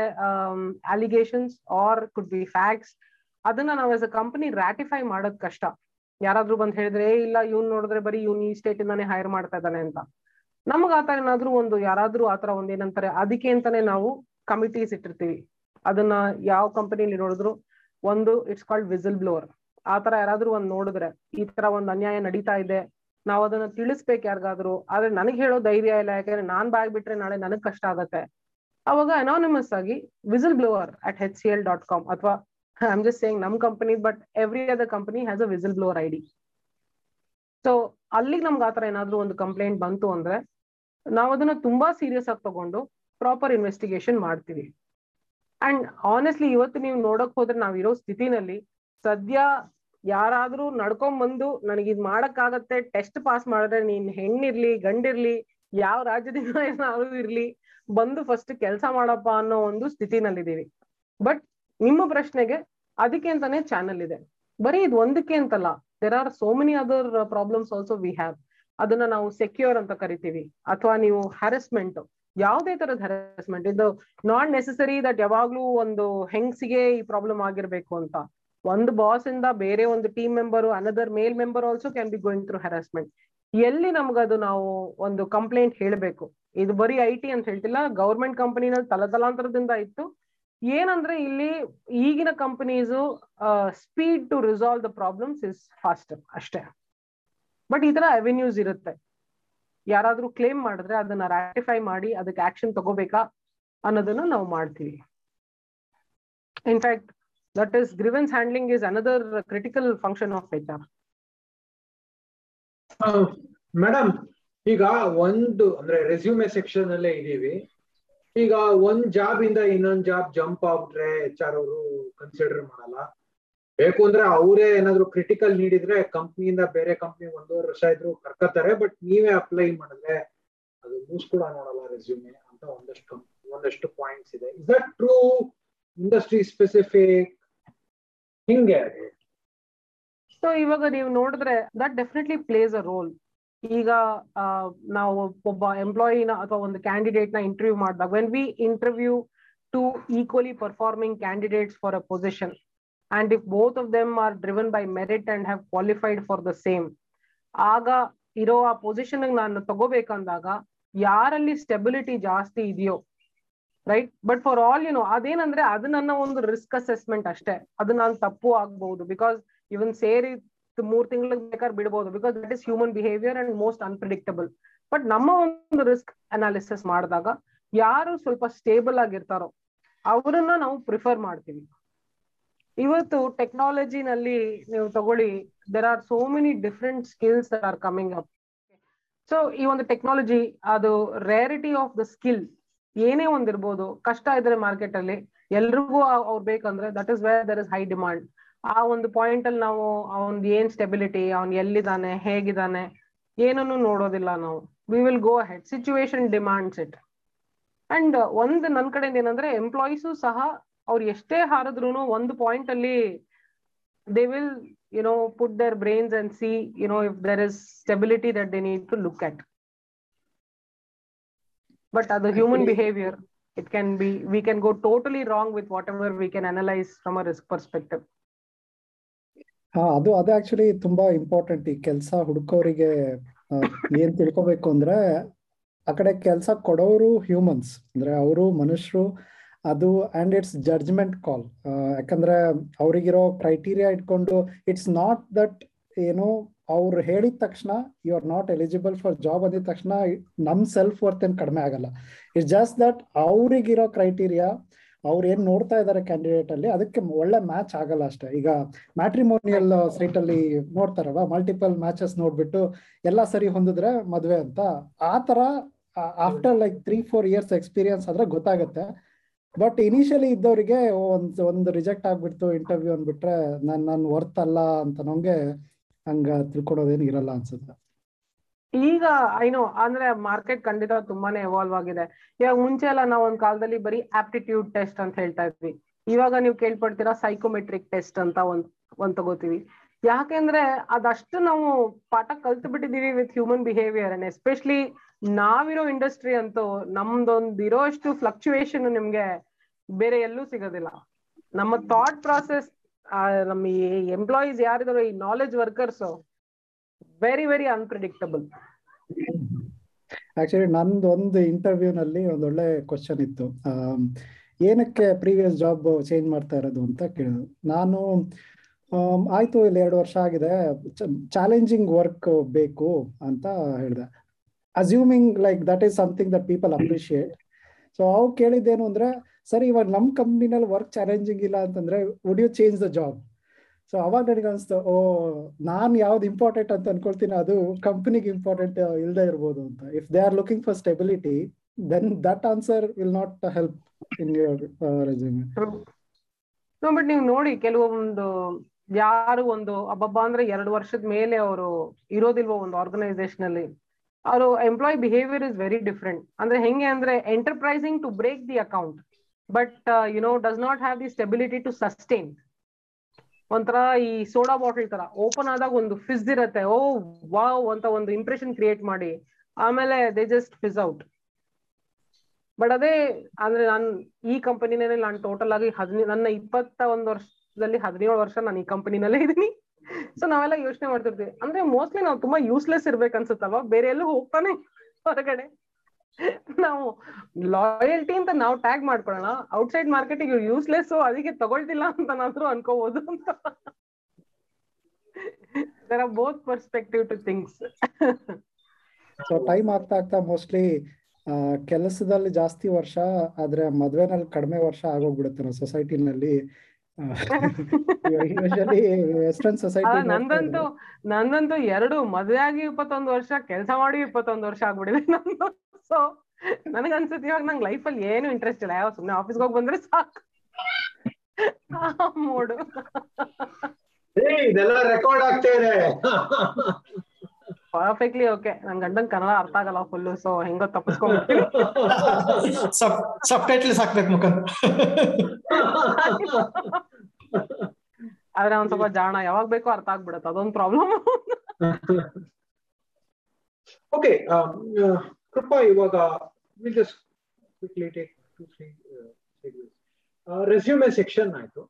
allegations are could be facts ಅದನ್ನ ನಾವು ಆಸ್ ಅ ಕಂಪನಿ ರಾಟಿಫೈ ಮಾಡೋದ್ ಕಷ್ಟ. ಯಾರಾದ್ರೂ ಬಂದ್ ಹೇಳಿದ್ರೆ ಇಲ್ಲ, ಇವ್ನ್ ನೋಡಿದ್ರೆ ಬರೀ ಇವ್ನ್ ಈ ಸ್ಟೇಟ್ ಇಂದಾನೆ ಹೈರ್ ಮಾಡ್ತಾ ಇದ್ದಾನೆ ಅಂತ. ನಮಗ್ ಆತರ ಏನಾದ್ರೂ ಒಂದು ಯಾರಾದ್ರೂ ಆತರ ಒಂದ್ ಏನಂತಾರೆ, ಅದಕ್ಕೆ ಅಂತಾನೆ ನಾವು ಕಮಿಟೀಸ್ ಇಟ್ಟಿರ್ತೀವಿ. ಅದನ್ನ ಯಾವ ಕಂಪನಿಲಿ ನೋಡಿದ್ರು ಒಂದು ಇಟ್ಸ್ ಕಾಲ್ಡ್ ವಿಸಿಲ್ ಬ್ಲೋವರ್ ಆತರ ಯಾರಾದ್ರೂ ಒಂದ್ ನೋಡಿದ್ರೆ ಈ ತರ ಒಂದ್ ಅನ್ಯಾಯ ನಡೀತಾ ಇದೆ, ನಾವ್ ಅದನ್ನ ತಿಳಿಸ್ಬೇಕು ಯಾರಿಗಾದ್ರು. ಆದ್ರೆ ನನಗ್ ಹೇಳೋ ಧೈರ್ಯ ಇಲ್ಲ, ಯಾಕಂದ್ರೆ ನಾನ್ ಬಾಯ್ ಬಿಟ್ರೆ ನಾಳೆ ನನಗ್ ಕಷ್ಟ ಆಗತ್ತೆ. ಅವಾಗ ಅನಾನಿಮಸ್ ಆಗಿ whistle blower at H C L dot com ಅಥವಾ ಆಮ್ ಜಸ್ಟ್ ಸೇಯಿಂಗ್ ನಮ್ company but every other company has a whistle blower I D so ಅಲ್ಲಿಗೆ ನಮ್ಗೆ ಆತರ ಏನಾದ್ರೂ ಒಂದು ಕಂಪ್ಲೇಂಟ್ ಬಂತು ಅಂದ್ರೆ, ನಾವು ಅದನ್ನ ತುಂಬಾ ಸೀರಿಯಸ್ ಆಗಿ ತಗೊಂಡು ಪ್ರಾಪರ್ ಇನ್ವೆಸ್ಟಿಗೇಷನ್ ಮಾಡ್ತೀವಿ. ಅಂಡ್ ಆನೆಸ್ಟ್ಲಿ ಇವತ್ತು ನೀವು ನೋಡಕ್ ಹೋದ್ರೆ ನಾವಿರೋ ಸ್ಥಿತಿನಲ್ಲಿ ಸದ್ಯ ಯಾರಾದ್ರೂ ನಡ್ಕೊಂಡ್ ಬಂದು ನನಗೆ ಇದ್ ಮಾಡಕ್ಕಾಗತ್ತೆ ಟೆಸ್ಟ್ ಪಾಸ್ ಮಾಡಿದ್ರೆ ನೀನ್ ಹೆಣ್ಣಿರ್ಲಿ, ಗಂಡಿರ್ಲಿ, ಯಾವ ರಾಜ್ಯದಿಂದ ಏನಾದ್ರು ಇರ್ಲಿ, ಬಂದು ಫಸ್ಟ್ ಕೆಲಸ ಮಾಡಪ್ಪ ಅನ್ನೋ ಒಂದು ಸ್ಥಿತಿನಲ್ಲಿದ್ದೀವಿ. ಬಟ್ ನಿಮ್ಮ ಪ್ರಶ್ನೆಗೆ ಅದಕ್ಕೆ ಅಂತಾನೆ ಚಾನಲ್ ಇದೆ. ಬರೀ ಇದು ಒಂದಕ್ಕೆ ಅಂತಲ್ಲ there are so many other problems also we have ಅದನ್ನ ನಾವು ಸೆಕ್ಯೂರ್ ಅಂತ ಕರಿತೀವಿ. ಅಥವಾ ನೀವು ಹ್ಯಾರಸ್ಮೆಂಟ್ ಯಾವುದೇ ತರದ ಹ್ಯಾರಸ್ಮೆಂಟ್ ಇದು ನಾಟ್ ನೆಸೆಸರಿ ದಟ್ ಯಾವಾಗ್ಲೂ ಒಂದು ಹೆಂಗ್ಸಿಗೆ ಈ ಪ್ರಾಬ್ಲಮ್ ಆಗಿರ್ಬೇಕು ಅಂತ. ಒಂದು ಬಾಸ್ ಇಂದ ಬೇರೆ ಒಂದು team member another male member also can be going through harassment ಎಲ್ಲಿ ನಮ್ಗದು ನಾವು ಒಂದು ಕಂಪ್ಲೇಂಟ್ ಹೇಳಬೇಕು? ಇದು ಬರೀ ಐ ಟಿ ಅಂತ ಹೇಳ್ತಿಲ್ಲ ಗೌರ್ಮೆಂಟ್ ಕಂಪನಿನಲ್ಲಿ ತಲತಲಾಂತರದಿಂದ ಇತ್ತು. ಏನಂದ್ರೆ ಇಲ್ಲಿ ಈಗಿನ companies speed to resolve the problems is faster ಅಷ್ಟೇ. ಬಟ್ ಈ ತರ ಅವೆನ್ಯೂಸ್ ಇರುತ್ತೆ. ಯಾರಾದ್ರೂ ಕ್ಲೇಮ್ ಮಾಡಿದ್ರೆ ಅದನ್ನ ರಾಟಿಫೈ ಮಾಡಿ ಅದಕ್ಕೆ ಆಕ್ಷನ್ ತಗೋಬೇಕಾ ಅನ್ನೋದನ್ನ ನಾವು ಮಾಡ್ತೀವಿ. In fact that is grievance handling is another critical function of H R madam ಈಗ ಒಂದು, ಅಂದ್ರೆ ರೆಸ್ಯೂಮೆ ಸೆಕ್ಷನ್ ಅಲ್ಲೇ ಇದೀವಿ. ಈಗ ಒಂದ್ ಜಾಬ್ ಇಂದ ಇನ್ನೊಂದ್ ಜಾಬ್ ಜಂಪ್ ಆಗ್ಬಿಟ್ರೆ ಎಚ್ ಆರ್ ಅವರು ಕನ್ಸಿಡರ್ ಮಾಡಲ್ಲ. ಬೇಕು ಅಂದ್ರೆ ಅವರೇ ಏನಾದ್ರು ಕ್ರಿಟಿಕಲ್ ನೀಡಿದ್ರೆ ಕಂಪ್ನಿಯಿಂದ ಬೇರೆ ಕಂಪ್ನಿ ಒಂದೂವರೆ ವರ್ಷ ಇದ್ರು ಕರ್ಕತ್ತಾರೆ ಬಟ್ ನೀವೇ ಅಪ್ಲೈ ಮಾಡಿದ್ರೆ ಅದು ಮೂಸ್ ಕೂಡ ನೋಡಲ್ಲ ರೆಸ್ಯೂಮೆ ಅಂತ ಒಂದಷ್ಟು ಒಂದಷ್ಟು ಪಾಯಿಂಟ್ಸ್ ಇದೆ. Is that true industry specific ಹಿಂಗೆ. ಸೊ ಇವಾಗ ನೀವು ನೋಡಿದ್ರೆ that definitely places a role ಈಗ ನಾವು ಒಬ್ಬ ಎಂಪ್ಲಾಯಿನ ಅಥವಾ ಒಂದು ಕ್ಯಾಂಡಿಡೇಟ್ನ ಇಂಟರ್ವ್ಯೂ ಮಾಡಿದಾಗ when we interview to equally performing candidates for a position and if both of them are driven by merit and have qualified for the same ಆಗ ಇರೋ ಆ ಪೊಸಿಷನ್ ನಾನು ತಗೋಬೇಕಂದಾಗ, ಯಾರಲ್ಲಿ ಸ್ಟೆಬಿಲಿಟಿ ಜಾಸ್ತಿ ಇದೆಯೋ right but for all you know ಅದೇನಂದ್ರೆ ಅದು ನನ್ನ ಒಂದು ರಿಸ್ಕ್ ಅಸೆಸ್ಮೆಂಟ್ ಅಷ್ಟೇ. ಅದು ನಾನು ತಪ್ಪು ಆಗ್ಬಹುದು ಬಿಕಾಸ್ ಇವನ್ ಸೇರಿ ಮೂರ್ ತಿಂಗಳ ಬೇಕಾದ್ರೆ ಬಿಡಬಹುದು because that is human behaviour and most unpredictable but ನಮ್ಮ ಒಂದು ರಿಸ್ಕ್ ಅನಾಲಿಸಿಸ್ ಮಾಡಿದಾಗ ಯಾರು ಸ್ವಲ್ಪ ಸ್ಟೇಬಲ್ ಆಗಿರ್ತಾರೋ ಅವರನ್ನ ನಾವು ಪ್ರಿಫರ್ ಮಾಡ್ತೀವಿ. ಇವತ್ತು ಟೆಕ್ನಾಲಜಿನಲ್ಲಿ ನೀವು ತಗೊಳ್ಳಿ there are so many different skills are coming up so ಈ ಒಂದು ಟೆಕ್ನಾಲಜಿ ಅದು ರೇರಿಟಿ ಆಫ್ ದ ಸ್ಕಿಲ್ ಏನೇ ಒಂದಿರ್ಬೋದು, ಕಷ್ಟ ಇದ್ರೆ ಮಾರ್ಕೆಟ್ ಅಲ್ಲಿ ಎಲ್ರಿಗೂ ಅವ್ರು ಬೇಕಂದ್ರೆ that is where there is high demand ಆ ಒಂದು ಪಾಯಿಂಟ್ ಅಲ್ಲಿ ನಾವು ಅವನ್ ಏನ್ ಸ್ಟೆಬಿಲಿಟಿ ಅವ್ನ್ ಎಲ್ಲಿದ್ದಾನೆ ಹೇಗಿದ್ದಾನೆ ಏನನ್ನು ನೋಡೋದಿಲ್ಲ ನಾವು. We will go head situation demands it and ಒಂದ್ ನನ್ ಕಡೆಯಿಂದ ಏನಂದ್ರೆ ಎಂಪ್ಲಾಯೀಸು ಸಹ ಅವ್ರು ಎಷ್ಟೇ ಹಾರಿದ್ರು ಒಂದು ಪಾಯಿಂಟ್ ಅಲ್ಲಿ they will you know put their brains and see you know if there is stability that they need to look at but ಅದು human behaviour it can be we can go totally wrong with whatever we can analyse from a risk perspective ಹಾ, ಅದು ಅದು actually ತುಂಬಾ important ಈ ಕೆಲಸ ಹುಡುಕೋರಿಗೆ ಏನ್ ತಿಳ್ಕೊಬೇಕು ಅಂದ್ರೆ ಆ ಕಡೆ ಕೆಲಸ ಕೊಡೋರು ಹ್ಯೂಮನ್ಸ್ ಅಂದ್ರೆ ಅವರು ಮನುಷ್ಯರು ಅದು ಅಂಡ್ ಇಟ್ಸ್ ಜಡ್ಜ್ಮೆಂಟ್ ಕಾಲ್ ಯಾಕಂದ್ರೆ ಅವರಿಗಿರೋ ಕ್ರೈಟೀರಿಯಾ ಇಟ್ಕೊಂಡು ಇಟ್ಸ್ ನಾಟ್ ದಟ್ ಏನು, ಅವ್ರು ಹೇಳಿದ ತಕ್ಷಣ you are not eligible for job ಅಂದಿದ ತಕ್ಷಣ ನಮ್ ಸೆಲ್ಫ್ ವರ್ತ್ ಏನ್ ಕಡಿಮೆ ಆಗಲ್ಲ. ಇಟ್ಸ್ ಜಸ್ಟ್ ದಟ್ ಅವ್ರಿಗಿರೋ ಕ್ರೈಟೀರಿಯಾ ಅವ್ರು ಏನ್ ನೋಡ್ತಾ ಇದಾರೆ ಕ್ಯಾಂಡಿಡೇಟ್ ಅಲ್ಲಿ, ಅದಕ್ಕೆ ಒಳ್ಳೆ ಮ್ಯಾಚ್ ಆಗಲ್ಲ ಅಷ್ಟೇ. ಈಗ ಮ್ಯಾಟ್ರಿಮೋನಿಯಲ್ ಸೈಟ್ ಅಲ್ಲಿ ನೋಡ್ತಾರಲ್ವ ಮಲ್ಟಿಪಲ್ ಮ್ಯಾಚಸ್ ನೋಡ್ಬಿಟ್ಟು ಎಲ್ಲ ಸರಿ ಹೊಂದಿದ್ರೆ ಮದ್ವೆ ಅಂತ. ಆ ತರ after like three four years experience ಆದ್ರೆ ಗೊತ್ತಾಗುತ್ತೆ. ಬಟ್ ಇನಿಷಿಯಲಿ ಇದ್ದವರಿಗೆ ಒಂದ್, ಒಂದು ರಿಜೆಕ್ಟ್ ಆಗ್ಬಿಡ್ತು ಇಂಟರ್ವ್ಯೂ ಅಂದ್ಬಿಟ್ರೆ ನಾನು, ನನ್ ವರ್ತ್ ಅಲ್ಲ ಅಂತ ನಮ್ಗೆ ಹಂಗ ತಿಳ್ಕೊಳೋದೇನು ಇರಲ್ಲ ಅನ್ಸುತ್ತೆ. ಈಗ ಐನೋ ಅಂದ್ರೆ ಮಾರ್ಕೆಟ್ ಖಂಡಿತ ತುಂಬಾನೇ ಎವಾಲ್ವ್ ಆಗಿದೆ. ಇವಾಗ ಮುಂಚೆ ಎಲ್ಲ ನಾವು ಒಂದ್ ಕಾಲದಲ್ಲಿ ಬರೀ ಆಪ್ಟಿಟ್ಯೂಡ್ ಟೆಸ್ಟ್ ಅಂತ ಹೇಳ್ತಾ ಇದ್ವಿ. ಇವಾಗ ನೀವು ಕೇಳ್ಪಡ್ತೀರಾ ಸೈಕೋಮೆಟ್ರಿಕ್ ಟೆಸ್ಟ್ ಅಂತ ಒಂದ್ ಒಂದ್ ತಗೋತೀವಿ. ಯಾಕೆಂದ್ರೆ ಅದಷ್ಟು ನಾವು ಪಾಠ ಕಲ್ತು ಬಿಟ್ಟಿದೀವಿ with human behaviour and especially ನಾವಿರೋ ಇಂಡಸ್ಟ್ರಿ ಅಂತೂ ನಮ್ದೊಂದ್ ಇರೋಷ್ಟು ಫ್ಲಕ್ಚುಯೇಷನ್ ನಿಮ್ಗೆ ಬೇರೆ ಎಲ್ಲೂ ಸಿಗೋದಿಲ್ಲ. ನಮ್ಮ ಥಾಟ್ ಪ್ರಾಸೆಸ್ ನಮ್ಮ ಎಂಪ್ಲಾಯೀಸ್ ಯಾರಿದಾರೋ, ಈ knowledge workers very very unpredictable actually ನಂದು ಒಂದು ಇಂಟರ್ವ್ಯೂ ನಲ್ಲಿ ಒಂದ್ ಒಳ್ಳೆ ಕ್ವಶನ್ ಇತ್ತು. ಏನಕ್ಕೆ ಪ್ರೀವಿಯಸ್ ಜಾಬ್ ಚೇಂಜ್ ಮಾಡ್ತಾ ಇರೋದು ಅಂತ ಕೇಳಿದ್ರು. ನಾನು ಆಯ್ತು ಇಲ್ಲಿ ಎರಡು ವರ್ಷ ಆಗಿದೆ. ಚಾಲೆಂಜಿಂಗ್ ವರ್ಕ್ ಬೇಕು ಅಂತ ಹೇಳಿದೆ. Assuming like that is something that people appreciate so ಅವು ಕೇಳಿದ್ದೇನು ಅಂದ್ರೆ, ಸರಿ, ಇವಾಗ ನಮ್ ಕಂಪ್ನಿನಲ್ಲಿ ವರ್ಕ್ ಚಾಲೆಂಜಿಂಗ್ ಇಲ್ಲ ಅಂತಂದ್ರೆ would you change the job so ಅವಾಗ ನನಗೆ ಅನಿಸ್ತು ಓ ನಾನು ಯಾವ್ದು ಇಂಪಾರ್ಟೆಂಟ್ ಅಂತ ಅನ್ಕೊಳ್ತೀನಿ. ಅದು ಕಂಪನಿಗೆ ಇಂಪಾರ್ಟೆಂಟ್ ಇಲ್ಲದೆ ಇರ್ಬೋದು ಅಂತ. If they are looking for stability then that answer will not help in no but ನೀವು ನೋಡಿ, ಕೆಲವೊಂದು, ಯಾರು ಒಂದು, ಅಬ್ಬಬ್ಬ ಅಂದ್ರೆ ಎರಡು ವರ್ಷದ ಮೇಲೆ ಅವರು ಇರೋದಿಲ್ವೋ ಒಂದು ಆರ್ಗನೈಸೇಷನ್ ಅಲ್ಲಿ, ಅವರು employee behaviour is very different ಅಂದ್ರೆ ಹೆಂಗೆ ಅಂದ್ರೆ enterprising to break the account but you know does not have the stability to sustain ಒಂಥರ ಈ ಸೋಡಾ ಬಾಟಲ್ ತರ ಓಪನ್ ಆದಾಗ ಒಂದು ಫಿಸ್ ಇರತ್ತೆ. ಓ, ವಾವ್ ಅಂತ ಒಂದು ಇಂಪ್ರೆಷನ್ ಕ್ರಿಯೇಟ್ ಮಾಡಿ ಆಮೇಲೆ they just fizz out but ಅದೇ ಅಂದ್ರೆ ನಾನು ಈ ಕಂಪನಿನಲ್ಲಿ ನಾನು ಟೋಟಲ್ ಆಗಿ ಹದಿನೈದು ನನ್ನ ಇಪ್ಪತ್ತ ಒಂದು ವರ್ಷದಲ್ಲಿ ಹದಿನೇಳು ವರ್ಷ ನಾನು ಈ ಕಂಪನಿನಲ್ಲೇ ಇದ್ದೀನಿ. ಸೊ ನಾವೆಲ್ಲ ಯೋಚನೆ ಮಾಡ್ತಿರ್ತೀವಿ. ಅಂದ್ರೆ ಮೋಸ್ಟ್ಲಿ ನಾವು ತುಂಬಾ ಯೂಸ್ಲೆಸ್ ಇರ್ಬೇಕು ಅನ್ಸುತ್ತಲ್ವಾ ಬೇರೆ ಎಲ್ಲೂ ಹೋಗ್ತಾನೆ ಹೊರಗಡೆ. ನಾವು ಲಾಯಲ್ಟಿ ಅಂತ ನಾವು ಟ್ಯಾಗ್ ಮಾಡ್ಕೊಳ್ಳೋಣ. ಔಟ್ಸೈಡ್ ಇವ್ರು ಯೂಸ್ಲೆಸ್ ಅದಕ್ಕೆ ತಗೊಳ್ತಿಲ್ಲ ಅಂತ ನಾದ್ರು ಅನ್ಕೋಬಹುದು ಅಂತ. There are both perspective to things so time ಆಗ್ತಾ ಆಗ್ತಾ ಮೋಸ್ಟ್ಲಿ ಕೆಲಸದಲ್ಲಿ ಜಾಸ್ತಿ ವರ್ಷ, ಆದ್ರೆ ಮದ್ವೆನಲ್ಲಿ ಕಡಿಮೆ ವರ್ಷ ಆಗೋಗ್ಬಿಡುತ್ತೆ ನಾವು ಸೊಸೈಟಿನಲ್ಲಿ ನಂದಂತೂ ನಂದಂತೂ ಎರಡು ಮದ್ವೆ ಆಗಿ ಇಪ್ಪತ್ತೊಂದು ವರ್ಷ ಕೆಲಸ ಮಾಡಿ ಇಪ್ಪತ್ತೊಂದು ವರ್ಷ ಆಗ್ಬಿಡಿದೆ ನಂದು. ಸೊ ನನಗ ಅನ್ಸುತ್ತೆ ಇವಾಗ ನಂಗೆ ಲೈಫ್ ಅಲ್ಲಿ ಏನು ಇಂಟ್ರೆಸ್ಟ್ ಇಲ್ಲ. ಯಾವ ಸುಮ್ನೆ ಆಫೀಸ್ಗೆ ಹೋಗಿ ಬಂದ್ರೆ ಸಾಕು. ಮೂಡು ಏ ಇದೆಲ್ಲ ರೆಕಾರ್ಡ್ ಆಗ್ತಾ ಇದೆ. ಪರ್ಫೆಕ್ಟ್ಲಿ ಓಕೆ ನನ್ ಗಂಡನ್ ಕನ್ನಡ ಅರ್ಥ ಆಗಲ್ಲ ಫುಲ್ ಸೊ ಹೆಂಗೋ ತಪ್ಪಿಸ್ಕೊಂಡ್ಬಿಡ್ತೀನಿ ಸಬ್ ಸಬ್ ಟೈಟ್ಲ್ಸ್ ಹಾಕ್ಬೇಕು ಮುಖಂಡ್ ಆದ್ರೆ ಒಂದ್ ಸ್ವಲ್ಪ ಜಾಣ ಯಾವಾಗ ಬೇಕೋ ಅರ್ಥ ಆಗ್ಬಿಡತ್ತೆ ಅದೊಂದು ಪ್ರಾಬ್ಲಮ್ ಓಕೆ ಕೃಪಾ ಇವಾಗ will just quickly take two three resume section ಆಯ್ತು.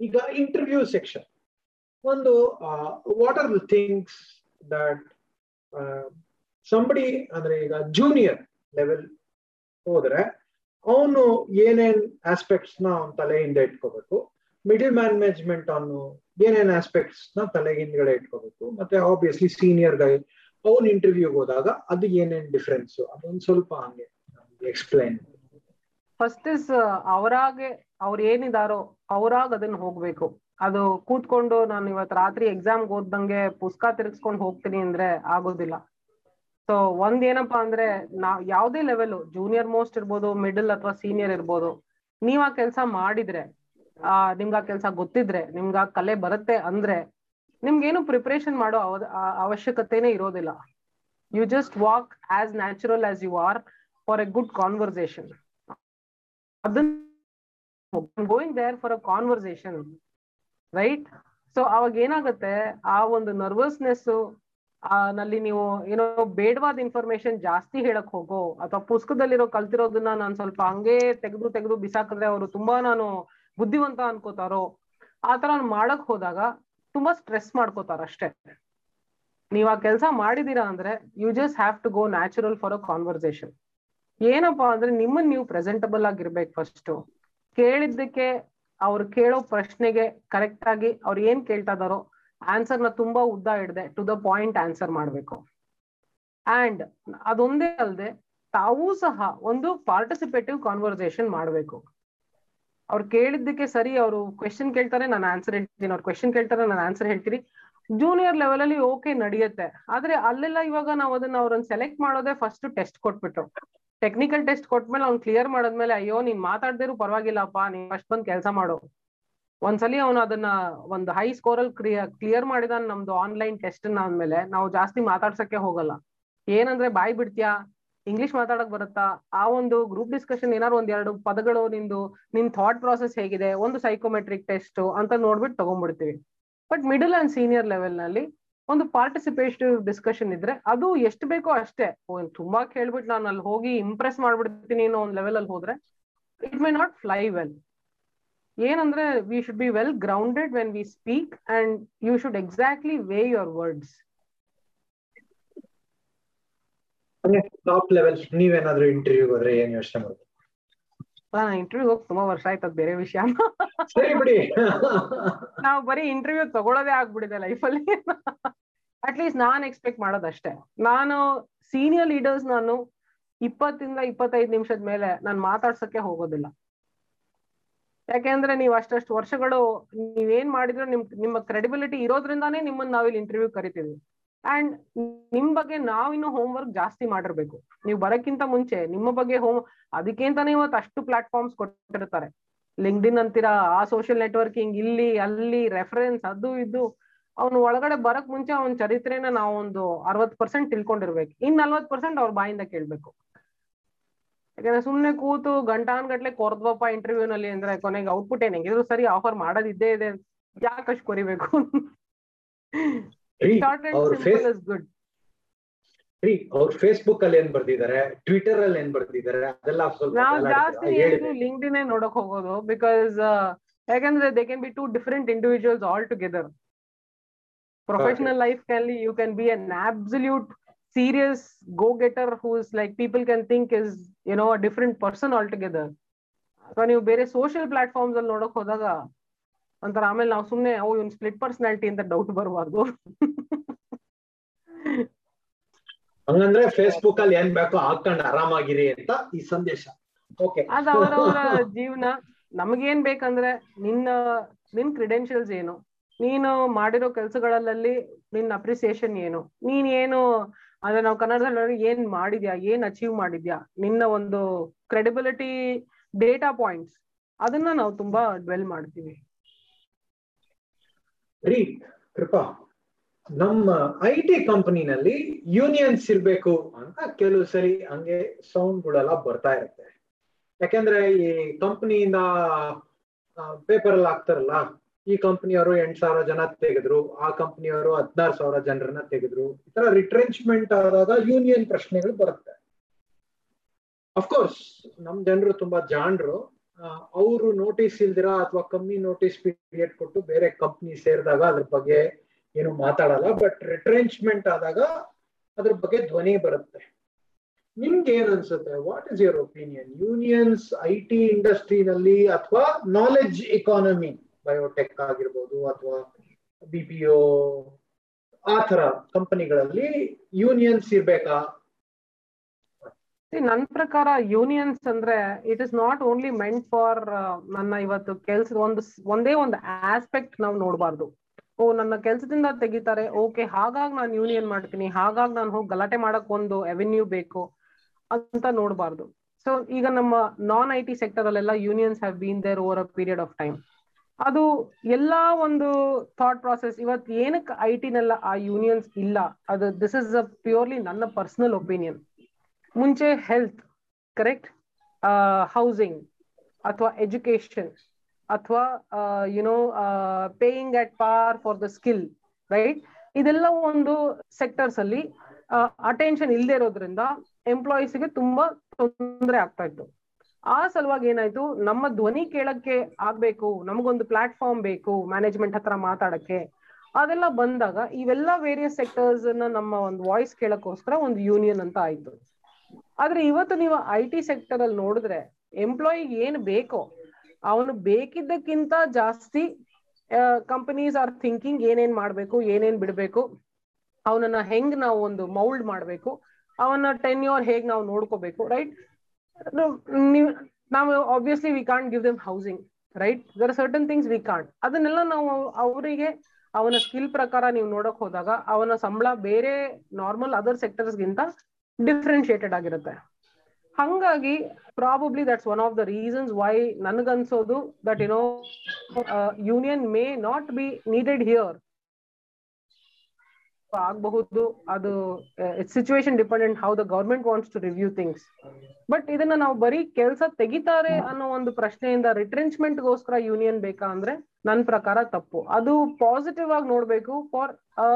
ಈಗ ಇಂಟರ್ವ್ಯೂ ಸೆಕ್ಷನ್ ಒಂದು what are the things that somebody ಅಂದ್ರೆ ಈಗ ಜೂನಿಯರ್ ಲೆವೆಲ್ ಹೋದ್ರೆ ಅವನು ಏನೇನ್ ಆಸ್ಪೆಕ್ಟ್ಸ್ನ ಅವ್ನ ತಲೆ ಹಿಂದೆ ಇಟ್ಕೋಬೇಕು ಮಿಡಿಲ್ ಮ್ಯಾನೇಜ್ಮೆಂಟ್ ಅವನು ಏನೇನ್ ಆಸ್ಪೆಕ್ಟ್ಸ್ನ ತಲೆ ಹಿಂದ್ಗಡೆ ಇಟ್ಕೋಬೇಕು, ಮತ್ತೆ ಆಬ್ವಿಯಸ್ಲಿ ಸೀನಿಯರ್ ಗೈ ಅವನ್ ಇಂಟರ್ವ್ಯೂಗೆ ಹೋದಾಗ ಅದು ಏನೇನ್ ಡಿಫ್ರೆನ್ಸ್ ಅದೊಂದು ಸ್ವಲ್ಪ ಹಂಗೆ ಎಕ್ಸ್ಪ್ಲೈನ್ ಫಸ್ಟ್ ಇಸ್ ಅವರಾಗೆ ಅವ್ರ ಏನಿದಾರೋ ಅವರಾಗ ಅದನ್ನ ಹೋಗ್ಬೇಕು. ಅದು ಕೂತ್ಕೊಂಡು ನಾನು ಇವತ್ ರಾತ್ರಿ ಎಕ್ಸಾಮ್ ಓದ್ದಂಗೆ ಪುಸ್ತಕ ತಿರ್ಗಿಸ್ಕೊಂಡು ಹೋಗ್ತೀನಿ ಅಂದ್ರೆ ಆಗೋದಿಲ್ಲ. ಸೊ ಒಂದ್ ಏನಪ್ಪಾ ಅಂದ್ರೆ ನಾವ್ ಯಾವ್ದೇ ಲೆವೆಲ್ ಜೂನಿಯರ್ ಮೋಸ್ಟ್ ಇರ್ಬೋದು ಮಿಡಲ್ ಅಥವಾ ಸೀನಿಯರ್ ಇರ್ಬೋದು, ನೀವ್ ಆ ಕೆಲ್ಸ ಮಾಡಿದ್ರೆ, ಆ, ನಿಮ್ಗ್ ಆ ಕೆಲ್ಸ ಗೊತ್ತಿದ್ರೆ, ನಿಮ್ಗ್ ಆ ಕಲೆ ಬರುತ್ತೆ ಅಂದ್ರೆ, ನಿಮ್ಗೇನು ಪ್ರಿಪರೇಷನ್ ಮಾಡೋ ಅವಶ್ಯಕತೆನೇ ಇರೋದಿಲ್ಲ. You just walk as natural as you are for a good conversation ಅದನ್ನ going there for a conversation right so ಅವಾಗ ಏನಾಗುತ್ತೆ? ಆ ಒಂದು ನರ್ವಸ್ನೆಸ್ನಲ್ಲಿ ನೀವು ಏನೋ ಬೇಡವಾದ ಇನ್ಫಾರ್ಮೇಶನ್ ಜಾಸ್ತಿ ಹೇಳಕ್ ಹೋಗೋ ಅಥವಾ ಪುಸ್ತಕದಲ್ಲಿರೋ ಕಲ್ತಿರೋದನ್ನ ನಾನು ಸ್ವಲ್ಪ ಹಂಗೆ ತೆಗೆದು ತೆಗೆದು ಬಿಸಾಕಿದ್ರೆ ಅವರು ತುಂಬಾ ನಾನು ಬುದ್ಧಿವಂತ ಅನ್ಕೋತಾರೋ ಆತರ ಮಾಡಕ್ ಹೋದಾಗ ತುಂಬಾ ಸ್ಟ್ರೆಸ್ ಮಾಡ್ಕೋತಾರ ಅಷ್ಟೇ. ನೀವ್ ಆ ಕೆಲಸ ಮಾಡಿದೀರಾ ಅಂದ್ರೆ you just have to go natural for a conversation ಏನಪ್ಪಾ ಅಂದ್ರೆ ನಿಮ್ಮನ್ನ ನೀವು ಪ್ರೆಸೆಂಟಬಲ್ ಆಗಿರ್ಬೇಕು ಫಸ್ಟ್ ಕೇಳಿದ್ದಕ್ಕೆ ಅವ್ರು ಕೇಳೋ ಪ್ರಶ್ನೆಗೆ ಕರೆಕ್ಟ್ ಆಗಿ ಅವ್ರು ಏನ್ ಕೇಳ್ತಾ ಇದಾರೋ ಆನ್ಸರ್ನ ತುಂಬಾ ಉದ್ದ ಹಿಡ್ದೆ ಟು ದ ಪಾಯಿಂಟ್ ಆನ್ಸರ್ ಮಾಡ್ಬೇಕು. ಅಂಡ್ ಅದೊಂದೇ ಅಲ್ಲದೆ ತಾವೂ ಸಹ ಒಂದು ಪಾರ್ಟಿಸಿಪೇಟಿವ್ ಕಾನ್ವರ್ಸೇಷನ್ ಮಾಡ್ಬೇಕು. ಅವ್ರು ಕೇಳಿದ್ದಕ್ಕೆ ಸರಿ, ಅವರು ಕ್ವೆಶನ್ ಕೇಳ್ತಾರೆ, ನಾನು ಆನ್ಸರ್ ಹೇಳ್ತೀನಿ. ಅವ್ರು ಕ್ವೆಶನ್ ಕೇಳ್ತಾರೆ, ನಾನು ಆನ್ಸರ್ ಹೇಳ್ತೀನಿ. ಜೂನಿಯರ್ ಲೆವೆಲ್ ಅಲ್ಲಿ ಓಕೆ ನಡೆಯುತ್ತೆ. ಆದ್ರೆ ಅಲ್ಲೆಲ್ಲ ಇವಾಗ ನಾವು ಅದನ್ನ ಅವ್ರನ್ನ ಸೆಲೆಕ್ಟ್ ಮಾಡೋದೇ ಫಸ್ಟ್ ಟೆಸ್ಟ್ ಕೊಟ್ಬಿಟ್ರು. ಟೆಕ್ನಿಕಲ್ ಟೆಸ್ಟ್ ಕೊಟ್ಮೇಲೆ ಅವ್ನು ಕ್ಲಿಯರ್ ಮಾಡದ್ಮೇಲೆ ಅಯ್ಯೋ, ನೀನ್ ಮಾತಾಡ್ದಿರು ಪರವಾಗಿಲ್ಲಪ್ಪ, ನೀನ್ ಫಸ್ಟ್ ಬಂದ್ ಕೆಲಸ ಮಾಡು. ಒಂದ್ಸಲಿ ಅವನು ಅದನ್ನ ಒಂದು ಹೈ ಸ್ಕೋರ್ ಅಲ್ಲಿ ಕ್ಲಿಯರ್ ಮಾಡಿದ ನಮ್ದು ಆನ್ಲೈನ್ ಟೆಸ್ಟ್ ಅಂದ್ಮೇಲೆ ನಾವು ಜಾಸ್ತಿ ಮಾತಾಡ್ಸಕ್ಕೆ ಹೋಗಲ್ಲ. ಏನಂದ್ರೆ ಬಾಯ್ ಬಿಡ್ತೀಯಾ? ಇಂಗ್ಲಿಷ್ ಮಾತಾಡಕ್ ಬರುತ್ತಾ? ಆ ಒಂದು ಗ್ರೂಪ್ ಡಿಸ್ಕಷನ್ ಏನಾದ್ರು ಒಂದ್ ಎರಡು ಪದಗಳು ನಿಂದು, ನಿನ್ ಥಾಟ್ ಪ್ರಾಸೆಸ್ ಹೇಗಿದೆ? ಒಂದು ಸೈಕೋಮೆಟ್ರಿಕ್ ಟೆಸ್ಟ್ ಅಂತ ನೋಡ್ಬಿಟ್ಟು ತಗೊಂಡ್ಬಿಡ್ತೀವಿ ಬಟ್ ಮಿಡಲ್ ಅಂಡ್ ಸೀನಿಯರ್ ಲೆವೆಲ್ನಲ್ಲಿ ಒಂದು ಪಾರ್ಟಿಸಿಪೇಟಿವ್ ಡಿಸ್ಕಷನ್ ಇದ್ರೆ ಅದು ಎಷ್ಟು ಬೇಕೋ ಅಷ್ಟೇ. ತುಂಬಾ ಕೇಳ್ಬಿಟ್ಟು ನಾನು ಅಲ್ಲಿ ಹೋಗಿ ಇಂಪ್ರೆಸ್ ಮಾಡ್ಬಿಡ್ತೀನಿ ಅನ್ನೋ ಒಂದು ಲೆವೆಲ್ ಅಲ್ಲಿ ಹೋದ್ರೆ it may not fly well ಏನಂದ್ರೆ we should be well grounded when we speak and you should exactly weigh your words top level ನೀವೇನಾದ್ರೂ ಇಂಟರ್ವ್ಯೂ ಹೋದ್ರೆ ಏನ್ ಯೋಚನೆ ಮಾಡ್ತೀವಿ ನಾನು ಇಂಟರ್ವ್ಯೂ ಹೋಗಿ ತುಂಬಾ ವರ್ಷ ಆಯ್ತು ಅದ್ ಬೇರೆ ವಿಷಯ. ಸರಿ ಬಿಡಿ. ನಾವು ಬರೀ ಇಂಟರ್ವ್ಯೂ ತಗೊಳ್ಳೋದೇ ಆಗ್ಬಿಡಿದೆ ಲೈಫಲ್ಲಿ ಅಟ್ಲೀಸ್ಟ್ ನಾನ್ ಎಕ್ಸ್ಪೆಕ್ಟ್ ಮಾಡೋದಷ್ಟೇ. ನಾನು ಸೀನಿಯರ್ ಲೀಡರ್ಸ್ ನಾನು ಇಪ್ಪತ್ತಿಂದ ಇಪ್ಪತ್ತೈದು ನಿಮಿಷದ ಮೇಲೆ ನಾನು ಮಾತಾಡ್ಸಕ್ಕೆ ಹೋಗೋದಿಲ್ಲ. ಯಾಕೆಂದ್ರೆ ನೀವು ಅಷ್ಟಷ್ಟು ವರ್ಷಗಳು ನೀವೇನ್ ಮಾಡಿದ್ರು ನಿಮ್ ನಿಮ್ಮ ಕ್ರೆಡಿಬಿಲಿಟಿ ಇರೋದ್ರಿಂದಾನೇ ನಿಮ್ಮನ್ನ ನಾವಿಲ್ಲಿ ಇಂಟರ್ವ್ಯೂ ಕರಿತೀವಿ. ಅಂಡ್ ನಿಮ್ ಬಗ್ಗೆ ನಾವಿನ್ನು ಹೋಮ್ ವರ್ಕ್ ಜಾಸ್ತಿ ಮಾಡಿರ್ಬೇಕು. ನೀವು ಬರಕ್ಕಿಂತ ಮುಂಚೆ ನಿಮ್ಮ ಬಗ್ಗೆ ಹೋಮ್ ಅದಕ್ಕಿಂತಾನೆ ಇವತ್ತು ಅಷ್ಟು ಪ್ಲಾಟ್ಫಾರ್ಮ್ಸ್ ಕೊಟ್ಟಿರ್ತಾರೆ. ಲಿಂಕ್ಡಿನ್ ಅಂತೀರಾ, ಆ ಸೋಷಿಯಲ್ ನೆಟ್ವರ್ಕಿಂಗ್ ಇಲ್ಲಿ, ಅಲ್ಲಿ ರೆಫರೆನ್ಸ್ ಅದು ಇದು. ಅವ್ನು ಒಳಗಡೆ ಬರಕ್ ಮುಂಚೆ ಅವನ ಚರಿತ್ರೆನ ನಾವು ಒಂದು ಅರವತ್ ಪರ್ಸೆಂಟ್ ತಿಳ್ಕೊಂಡಿರ್ಬೇಕು. ಇನ್ ನಲ್ವತ್ ಪರ್ಸೆಂಟ್ ಅವ್ರ ಬಾಯಿಂದ ಕೇಳ್ಬೇಕು. ಯಾಕಂದ್ರೆ ಸುಮ್ನೆ ಕೂತು ಗಂಟಾನ್ ಗಟ್ಲೆ ಕೊರ್ದ್ವಪ್ಪ ಇಂಟರ್ವ್ಯೂ ನಲ್ಲಿ ಅಂದ್ರೆ ಕೊನೆಗೆ ಔಟ್ಪುಟ್ ಏನ್ ಹೆಂಗಿದ್ರು ಸರಿ ಆಫರ್ ಮಾಡೋದಿದ್ದೇ ಇದೆ ಯಾಕಷ್ಟು ಕೊರಿಬೇಕು? ಶಾರ್ಟ್ ಅಂಡ್ ಅವ್ರ ಸಿಂಪಲ್ ಇಸ್ ಗುಡ್ ರೀ ಅವ್ರ ಫೇಸ್ಬುಕ್ ಅಲ್ಲಿ ಏನ್ ಬರ್ದಿದ್ದಾರೆ ಟ್ವಿಟರ್ ಅಲ್ಲಿ ಏನ್ ಬರ್ದಿದ್ದಾರೆ ಅದೆಲ್ಲ ಸ್ವಲ್ಪ ನಾವು ಎಲ್ಲ ಜಾಸ್ತಿ ಹೇಳಿದೆ ಲಿಂಕ್ಡಿನ್ ನೋಡಕ್ ಹೋಗೋದು ಬಿಕಾಸ್ ಯಾಕಂದ್ರೆ they can be two different individuals all together professional life can you can be an absolute serious go getter whose like people can think is you know different person all together ಅಥವಾ ನೀವು ಬೇರೆ social platforms ಅಲ್ಲಿ ನೋಡಕ್ ಹೋದಾಗ ಒಂಥರ ಆಮೇಲೆ ನಾವು ಸುಮ್ನೆ ಓ ಇವ್ನು ಸ್ಪ್ಲಿಟ್ ಪರ್ಸನಾಲಿಟಿ ಅಂತ ಡೌಟ್ ಬರಬಾರ್ದು. ಹಂಗಂದ್ರೆ ಫೇಸ್ಬುಕ್ ಅಲ್ಲಿ ಏನ್ ಬೇಕೋ ಹಾಕೊಂಡು ಆರಾಮಾಗಿರಿ ಅಂತ ಈ ಸಂದೇಶ. ಓಕೆ ಅದ ಅವರವರ ಜೀವನ. ನಮಗೇನ್ ಬೇಕಂದ್ರೆ ನಿನ್ನ ನಿನ್ ಕ್ರಿಡೆನ್ಶಿಯಲ್ಸ್ ಏನು? ನೀನು ಮಾಡಿರೋ ಕೆಲ್ಸಗಳಲ್ಲಿ ನಿನ್ನ ಅಪ್ರಿಸಿಯೇಷನ್ ಏನು? ನೀನ್ ಏನು ಅಂದ್ರೆ ನಾವು ಕನ್ನಡದಲ್ಲಿ ಏನ್ ಮಾಡಿದ್ಯಾ? ಏನ್ ಅಚೀವ್ ಮಾಡಿದ್ಯಾ? ನಿನ್ನ ಒಂದು ಕ್ರೆಡಿಬಿಲಿಟಿ ಡೇಟಾ ಪಾಯಿಂಟ್ಸ್ ಅದನ್ನ ನಾವು ತುಂಬಾ ಡ್ವೆಲ್ ಮಾಡ್ತೀವಿ. ರೀ, ಕೃಪಾ. ನಮ್ಮ ಐ ಟಿ ಕಂಪನಿನಲ್ಲಿ ಯೂನಿಯನ್ಸ್ ಇರ್ಬೇಕು ಅಂತ ಕೆಲವು ಸರಿ ಹಂಗೆ ಸೌಂಡ್ಗಳೆಲ್ಲ ಬರ್ತಾ ಇರುತ್ತೆ. ಯಾಕೆಂದ್ರೆ ಈ ಕಂಪನಿಯಿಂದ ಪೇಪರ್ ಅಲ್ಲಿ ಹಾಕ್ತಾರಲ್ಲ, ಈ ಕಂಪನಿಯವರು ಎಂಟ್ ಸಾವಿರ ಜನ ತೆಗೆದ್ರು, ಆ ಕಂಪನಿಯವರು ಹದಿನಾರು ಸಾವಿರ ಜನರನ್ನ ತೆಗೆದ್ರು. ಈ ತರ ರಿಟ್ರೆಂಚ್ಮೆಂಟ್ ಆದಾಗ ಯೂನಿಯನ್ ಪ್ರಶ್ನೆಗಳು ಬರುತ್ತೆ. ಅಫ್ಕೋರ್ಸ್ ನಮ್ ಜನರು ತುಂಬಾ ಜಾಣರು ಅವರು ನೋಟಿಸ್ ಇಲ್ದಿರಾ ಅಥವಾ ಕಮ್ಮಿ ನೋಟಿಸ್ ಪೀರಿಯಡ್ ಕೊಟ್ಟು ಬೇರೆ ಕಂಪ್ನಿ ಸೇರಿದಾಗ ಅದ್ರ ಬಗ್ಗೆ ಏನು ಮಾತಾಡಲ್ಲ ಬಟ್ ರಿಟ್ರೆಂಚ್ಮೆಂಟ್ ಆದಾಗ ಅದ್ರ ಬಗ್ಗೆ ಧ್ವನಿ ಬರುತ್ತೆ. ನಿಮ್ಗೆ ಏನ್ ಅನ್ಸುತ್ತೆ? What is your opinion unions I T ಇಂಡಸ್ಟ್ರಿನಲ್ಲಿ ಅಥವಾ ನಾಲೆಡ್ಜ್ ಇಕಾನಮಿ ಬಯೋಟೆಕ್ ಆಗಿರ್ಬೋದು ಅಥವಾ ಬಿ ಪಿ ಓ ಆ ತರ ಕಂಪನಿಗಳಲ್ಲಿ ಯೂನಿಯನ್ಸ್ ಇರ್ಬೇಕಾ? ನನ್ ಪ್ರಕಾರ ಯೂನಿಯನ್ಸ್ ಅಂದ್ರೆ it is not only meant for ನನ್ನ ಇವತ್ತು ಕೆಲ್ಸದ ಒಂದು ಒಂದೇ ಒಂದು ಆಸ್ಪೆಕ್ಟ್ ನಾವು ನೋಡಬಾರ್ದು. ಓ, ನನ್ನ ಕೆಲಸದಿಂದ ತೆಗಿತಾರೆ, ಓಕೆ, ಹಾಗಾಗಿ ನಾನು ಯೂನಿಯನ್ ಮಾಡ್ತೀನಿ, ಹಾಗಾಗಿ ನಾನು ಹೋಗಿ ಗಲಾಟೆ ಮಾಡಕ್ ಒಂದು ಅವೆನ್ಯೂ ಬೇಕು ಅಂತ ನೋಡಬಾರ್ದು. ಸೊ ಈಗ ನಮ್ಮ ನಾನ್ ಐ ಟಿ ಸೆಕ್ಟರ್ ಅಲ್ಲೆಲ್ಲ unions have been there over a period of time ಅದು ಎಲ್ಲಾ ಒಂದು ಥಾಟ್ ಪ್ರಾಸೆಸ್ ಇವತ್ತು ಏನಕ್ಕೆ ಐ ಟಿನೆಲ್ಲ ಆ ಯೂನಿಯನ್ಸ್ ಇಲ್ಲ, ಅದು ದಿಸ್ ಇಸ್ ಅ ಪ್ಯೂರ್ಲಿ ನನ್ನ ಪರ್ಸನಲ್ ಒಪಿನಿಯನ್ ಮುಂಚೆ ಹೆಲ್ತ್ ಕರೆಕ್ಟ್ ಹೌಸಿಂಗ್ ಅಥವಾ ಎಜುಕೇಶನ್ ಅಥವಾ you know paying at par for the skill right ಇದೆಲ್ಲ ಒಂದು ಸೆಕ್ಟರ್ಸ್ ಅಲ್ಲಿ ಅಟೆನ್ಷನ್ ಇಲ್ಲದೆ ಇರೋದ್ರಿಂದ ಎಂಪ್ಲಾಯೀಸ್ಗೆ ತುಂಬಾ ತೊಂದರೆ ಆಗ್ತಾ ಇತ್ತು. ಆ ಸಲುವಾಗಿ ಏನಾಯ್ತು? ನಮ್ಮ ಧ್ವನಿ ಕೇಳಕ್ಕೆ ಆಗ್ಬೇಕು, ನಮಗೊಂದು ಪ್ಲಾಟ್ಫಾರ್ಮ್ ಬೇಕು ಮ್ಯಾನೇಜ್ಮೆಂಟ್ ಹತ್ರ ಮಾತಾಡಕ್ಕೆ. ಅದೆಲ್ಲ ಬಂದಾಗ ಇವೆಲ್ಲ ವೇರಿಯಸ್ ಸೆಕ್ಟರ್ಸ್ ನಮ್ಮ ಒಂದು ವಾಯ್ಸ್ ಕೇಳಕ್ಕೋಸ್ಕರ ಒಂದು ಯೂನಿಯನ್ ಅಂತ ಆಯ್ತು. ಆದ್ರೆ ಇವತ್ತು ನೀವು ಐ ಟಿ ಸೆಕ್ಟರ್ ಅಲ್ಲಿ ನೋಡಿದ್ರೆ ಎಂಪ್ಲಾಯಿ ಏನ್ ಬೇಕೋ, ಅವನು ಬೇಕಿದ್ದಕ್ಕಿಂತ ಜಾಸ್ತಿ ಕಂಪನೀಸ್ ಆರ್ ಥಿಂಕಿಂಗ್ ಏನೇನ್ ಮಾಡ್ಬೇಕು, ಏನೇನ್ ಬಿಡ್ಬೇಕು, ಅವನನ್ನ ಹೆಂಗ್ ನಾವು ಒಂದು ಮೌಲ್ಡ್ ಮಾಡ್ಬೇಕು ಅವನ ಟೆನ್ಯೂರ್ ಹೇಗ್ ನಾವು ನೋಡ್ಕೋಬೇಕು ರೈಟ್ ನೀವು, ನಾವು obviously we can't give them housing right there are certain things we can't ಅದನ್ನೆಲ್ಲ ನಾವು ಅವರಿಗೆ, ಅವನ ಸ್ಕಿಲ್ ಪ್ರಕಾರ ನೀವು ನೋಡಕ್ ಹೋದಾಗ, ಅವನ ಸಂಬಳ ಬೇರೆ ನಾರ್ಮಲ್ ಅದರ್ ಸೆಕ್ಟರ್ಸ್ ಗಿಂತ ಡಿಫ್ರೆನ್ಶಿಯೇಟೆಡ್ ಆಗಿರುತ್ತೆ. ಹಂಗಾಗಿ probably that's one of the reasons why ನನಗನ್ಸೋದು that you know union may not be needed here ಆಗಬಹುದು, ಅದು situation dependent how the government wants to review things but ಇದನ್ನ ನಾವು ಬರೀ ಕೆಲಸ ತೆಗಿತಾರೆ ಅನ್ನೋ ಒಂದು ಪ್ರಶ್ನೆಯಿಂದ ರಿಟ್ರೆಂಚ್ಮೆಂಟ್ ಗೋಸ್ಕರ ಯೂನಿಯನ್ ಬೇಕಾ ಅಂದ್ರೆ ನನ್ನ ಪ್ರಕಾರ ತಪ್ಪು. ಅದು ಪಾಸಿಟಿವ್ ಆಗಿ ನೋಡ್ಬೇಕು for a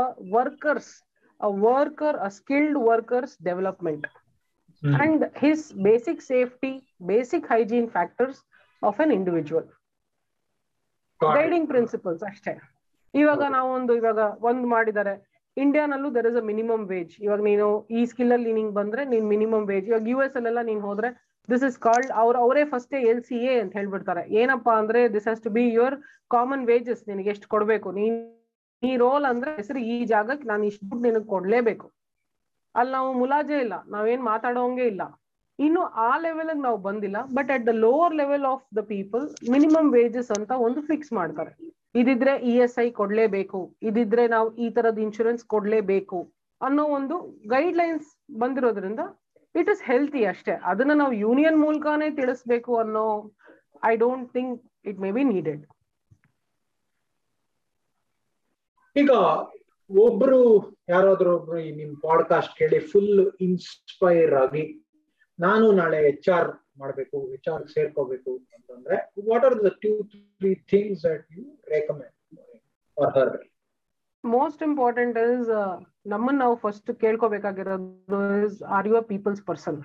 workers a worker a skilled workers development and his basic safety basic hygiene factors of an individual guiding principles ಅಷ್ಟೇ. ಇವಾಗ ನಾವು ಒಂದು ಇವಾಗ ಒಂದ್ ಮಾಡಿದ್ದಾರೆ ಇಂಡಿಯಾನಲ್ಲೂ there is a minimum wage ಇವಾಗ ನೀನು ಈ ಸ್ಕಿಲ್ ಅಲ್ಲಿ ನಿಂಗೆ ಬಂದ್ರೆ ನೀನ್ ಮಿನಿಮಮ್ ವೇಜ್ ಇವಾಗ ಯು ಎಸ್ ಅಲ್ಲೆಲ್ಲ ನೀನ್ ಹೋದ್ರೆ ದಿಸ್ ಇಸ್ ಕಾಲ್ಡ್ ಅವ್ರ ಅವರೇ ಫಸ್ಟ್ ಎಲ್ ಸಿ ಎ ಅಂತ ಹೇಳ್ಬಿಡ್ತಾರೆ. ಏನಪ್ಪಾ ಅಂದ್ರೆ this has to be your common wages ನಿನಗೆ ಎಷ್ಟು ಕೊಡ್ಬೇಕು? ನೀನ್ ಈ ರೋಲ್ ಅಂದ್ರೆ ಹೆಸರು ಈ ಜಾಗಕ್ಕೆ ನಾನು ಇಷ್ಟು ದುಡ್ಡು ನಿನಗೆ ಕೊಡ್ಲೇಬೇಕು. ಅಲ್ಲಿ ನಾವು ಮುಲಾಜೆ ಇಲ್ಲ, ನಾವೇನ್ ಮಾತಾಡೋಂಗೆ ಇಲ್ಲ. ಇನ್ನು ಆ ಲೆವೆಲ್ ನಾವು ಬಂದಿಲ್ಲ but at the lower level of the people minimum wages ಅಂತ ಒಂದು ಫಿಕ್ಸ್ ಮಾಡ್ತಾರೆ. ಇದಿದ್ರೆ ಇ ಎಸ್ ಐ ಕೊಡ್ಲೇಬೇಕು, ಇದಿದ್ರೆ ನಾವು ಈ ತರದ ಇನ್ಶೂರೆನ್ಸ್ ಕೊಡ್ಲೇಬೇಕು ಅನ್ನೋ ಒಂದು ಗೈಡ್ ಲೈನ್ಸ್ ಬಂದಿರೋದ್ರಿಂದ ಇಟ್ ಇಸ್ ಹೆಲ್ತಿ ಅಷ್ಟೇ. ಅದನ್ನ ನಾವು ಯೂನಿಯನ್ ಮೂಲಕನೇ ತಿಳಿಸ್ಬೇಕು ಅನ್ನೋ I don't think it may be needed ಈಗ ಒಬ್ರು ಯಾರಾದ್ರೂ ಒಬ್ರು ನಿಮ್ ಪಾಡ್ಕಾಸ್ಟ್ ಕೇಳಿ ಫುಲ್ ಇನ್ಸ್ಪೈರ್ ಆಗಿ ನಾನು ನಾಳೆ ಎಚ್ ಆರ್ ಮಾಡ್ಬೇಕು ಎಚ್ ಆರ್ ಸೇರ್ಕೋಬೇಕು ಅಂತಂದ್ರೆ what are the two three things that you recommend for her most important is ನಮ್ಮನ್ನ ನಾವು first ಕೇಳ್ಕೋಬೇಕಾಗಿರೋದು is are you a people's person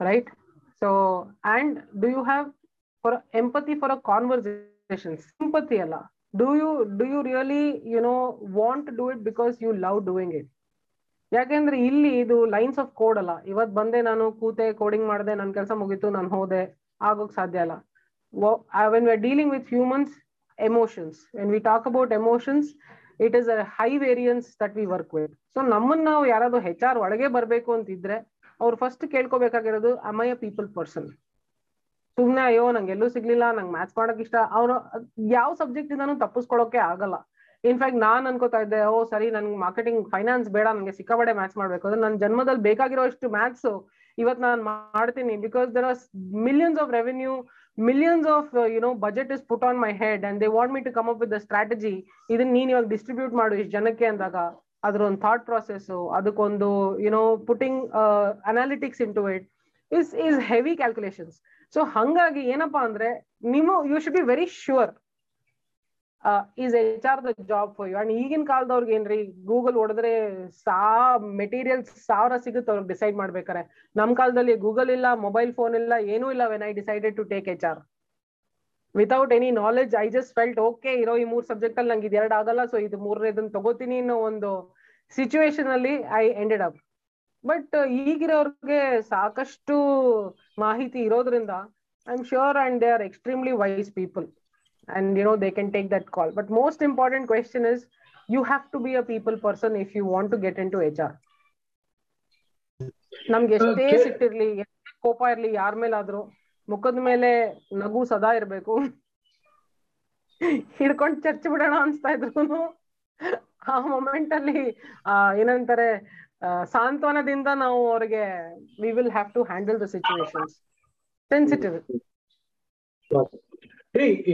right so and do you have for empathy for a conversation sympathy ಅಲ್ಲ. Do you do you really you know want do it because you love doing it ಯಾಕೆಂದ್ರೆ ಇಲ್ಲಿ ಇದು lines of code ಅಲ್ಲ. ಇವತ್ ಬಂದೆ ನಾನು ಕೂತೆ coding ಮಾಡಿದೆ ನನ್ನ ಕೆಲಸ ಮುಗೀತು, ನಾನು ಹೋದೆ, ಆಗೋಕ್ ಸಾಧ್ಯ ಅಲ್ಲ. When we dealing with humans emotions when we talk about emotions it is a high variance that we work with so ನಮ್ಮನ್ನ ನಾವು ಯಾರಾದ್ರೂ ಹೆಚ್ ಆರ್ ಒಳಗೆ ಬರಬೇಕು ಅಂತಿದ್ರೆ, ಅವ್ರು first ಕೇಳ್ಕೊಬೇಕಾಗಿರೋದು am I a people person ಸುಮ್ನೆ, ಅಯ್ಯೋ, ನಂಗೆ ಎಲ್ಲೂ ಸಿಗ್ಲಿಲ್ಲ, ನಂಗೆ ಮ್ಯಾಥ್ಸ್ ಮಾಡಕ್ ಇಷ್ಟ. ಅವ್ರು, ಯಾವ ಸಬ್ಜೆಕ್ಟ್ ಇಂದಾನು ತಪ್ಪಿಸ್ಕೊಳಕ್ಕೆ ಆಗಲ್ಲ. ಇನ್ಫ್ಯಾಕ್ಟ್ ನಾನ್ ಅನ್ಕೋತಾ ಇದ್ದೆ, ಓ, ಸರಿ ನನ್ಗೆ ಮಾರ್ಕೆಟಿಂಗ್ ಫೈನಾನ್ಸ್ ಬೇಡ ನನಗೆ ಸಿಕ್ಕಾಬಡೆ ಮ್ಯಾಥ್ಸ್ ಮಾಡ್ಬೇಕು. ಅಂದ್ರೆ ನನ್ನ ಜನ್ಮದಲ್ಲಿ ಬೇಕಾಗಿರೋ ಅಷ್ಟು ಮ್ಯಾಥ್ಸ್ ಇವತ್ ನಾನು ಮಾಡ್ತೀನಿ because there are millions of revenue millions of you know budget is put on my head and they want me to come up with the strategy ಇದನ್ನ ನೀನ್ ಇವಾಗ ಡಿಸ್ಟ್ರಿಬ್ಯೂಟ್ ಮಾಡು ಇಷ್ಟು ಜನಕ್ಕೆ ಅಂದಾಗ ಅದ್ರ ಒಂದು ಥಾಟ್ ಪ್ರೊಸೆಸ್ ಅದಕ್ಕೊಂದು you know putting analytics into it is is heavy calculations so ಹಂಗಾಗಿ ಏನಪ್ಪಾ ಅಂದ್ರೆ ನೀವು you should be very sure is H R the job for you and ಈಗಿನ ಕಾಲದವ್ರಿಗೆ ಏನ್ರಿ ಗೂಗಲ್ ಹೊಡೆದ್ರೆ ಸಾ ಮೆಟೀರಿಯಲ್ಸ್ ಸಾವಿರ ಸಿಗುತ್ತೆ ಅವ್ರಿಗೆ ಡಿಸೈಡ್ ಮಾಡ್ಬೇಕಾರೆ. ನಮ್ ಕಾಲದಲ್ಲಿ ಗೂಗಲ್ ಇಲ್ಲ ಮೊಬೈಲ್ ಫೋನ್ ಇಲ್ಲ, ಏನೂ ಇಲ್ಲ when I decided to take H R without any knowledge I just felt okay ಇರೋ ಈ ಮೂರ್ ಸಬ್ಜೆಕ್ಟ್ ಅಲ್ಲಿ ನಂಗೆ ಎರಡು ಆಗಲ್ಲ ಸೊ ಇದು ಮೂರನೇದನ್ನ ತಗೋತೀನಿ ಅನ್ನೋ ಒಂದು ಸಿಚುವೇಶನ್ ಅಲ್ಲಿ ಐ ಎಂಡೆಡ್ ಅಪ್ ಬಟ್ ಈಗಿರೋರ್ಗೆ ಸಾಕಷ್ಟು ಮಾಹಿತಿ ಇರೋದ್ರಿಂದ I am sure and they are extremely wise people and you know they can take that call but most important question is you have to be a people person if you want to get into H R ನಮ್ಗೆ ಎಷ್ಟೇ ಸಿಟ್ಟಿರ್ಲಿ ಎಷ್ಟೇ ಕೋಪ ಇರ್ಲಿ ಯಾರ ಮೇಲಾದ್ರೂ ಮುಖದ ಮೇಲೆ ನಗು ಸದಾ ಇರ್ಬೇಕು. ಹಿಡ್ಕೊಂಡು ಚರ್ಚೆ ಬಿಡೋಣ ಅನ್ಸ್ತಾ ಇದ್ರು ಆ ಮೊಮೆಂಟ್ ಅಲ್ಲಿ ಏನಂತಾರೆ ಸಾಂತ್ವನದಿಂದ ನಾವು ಅವ್ರಿಗೆ we will have to handle the situations sensitive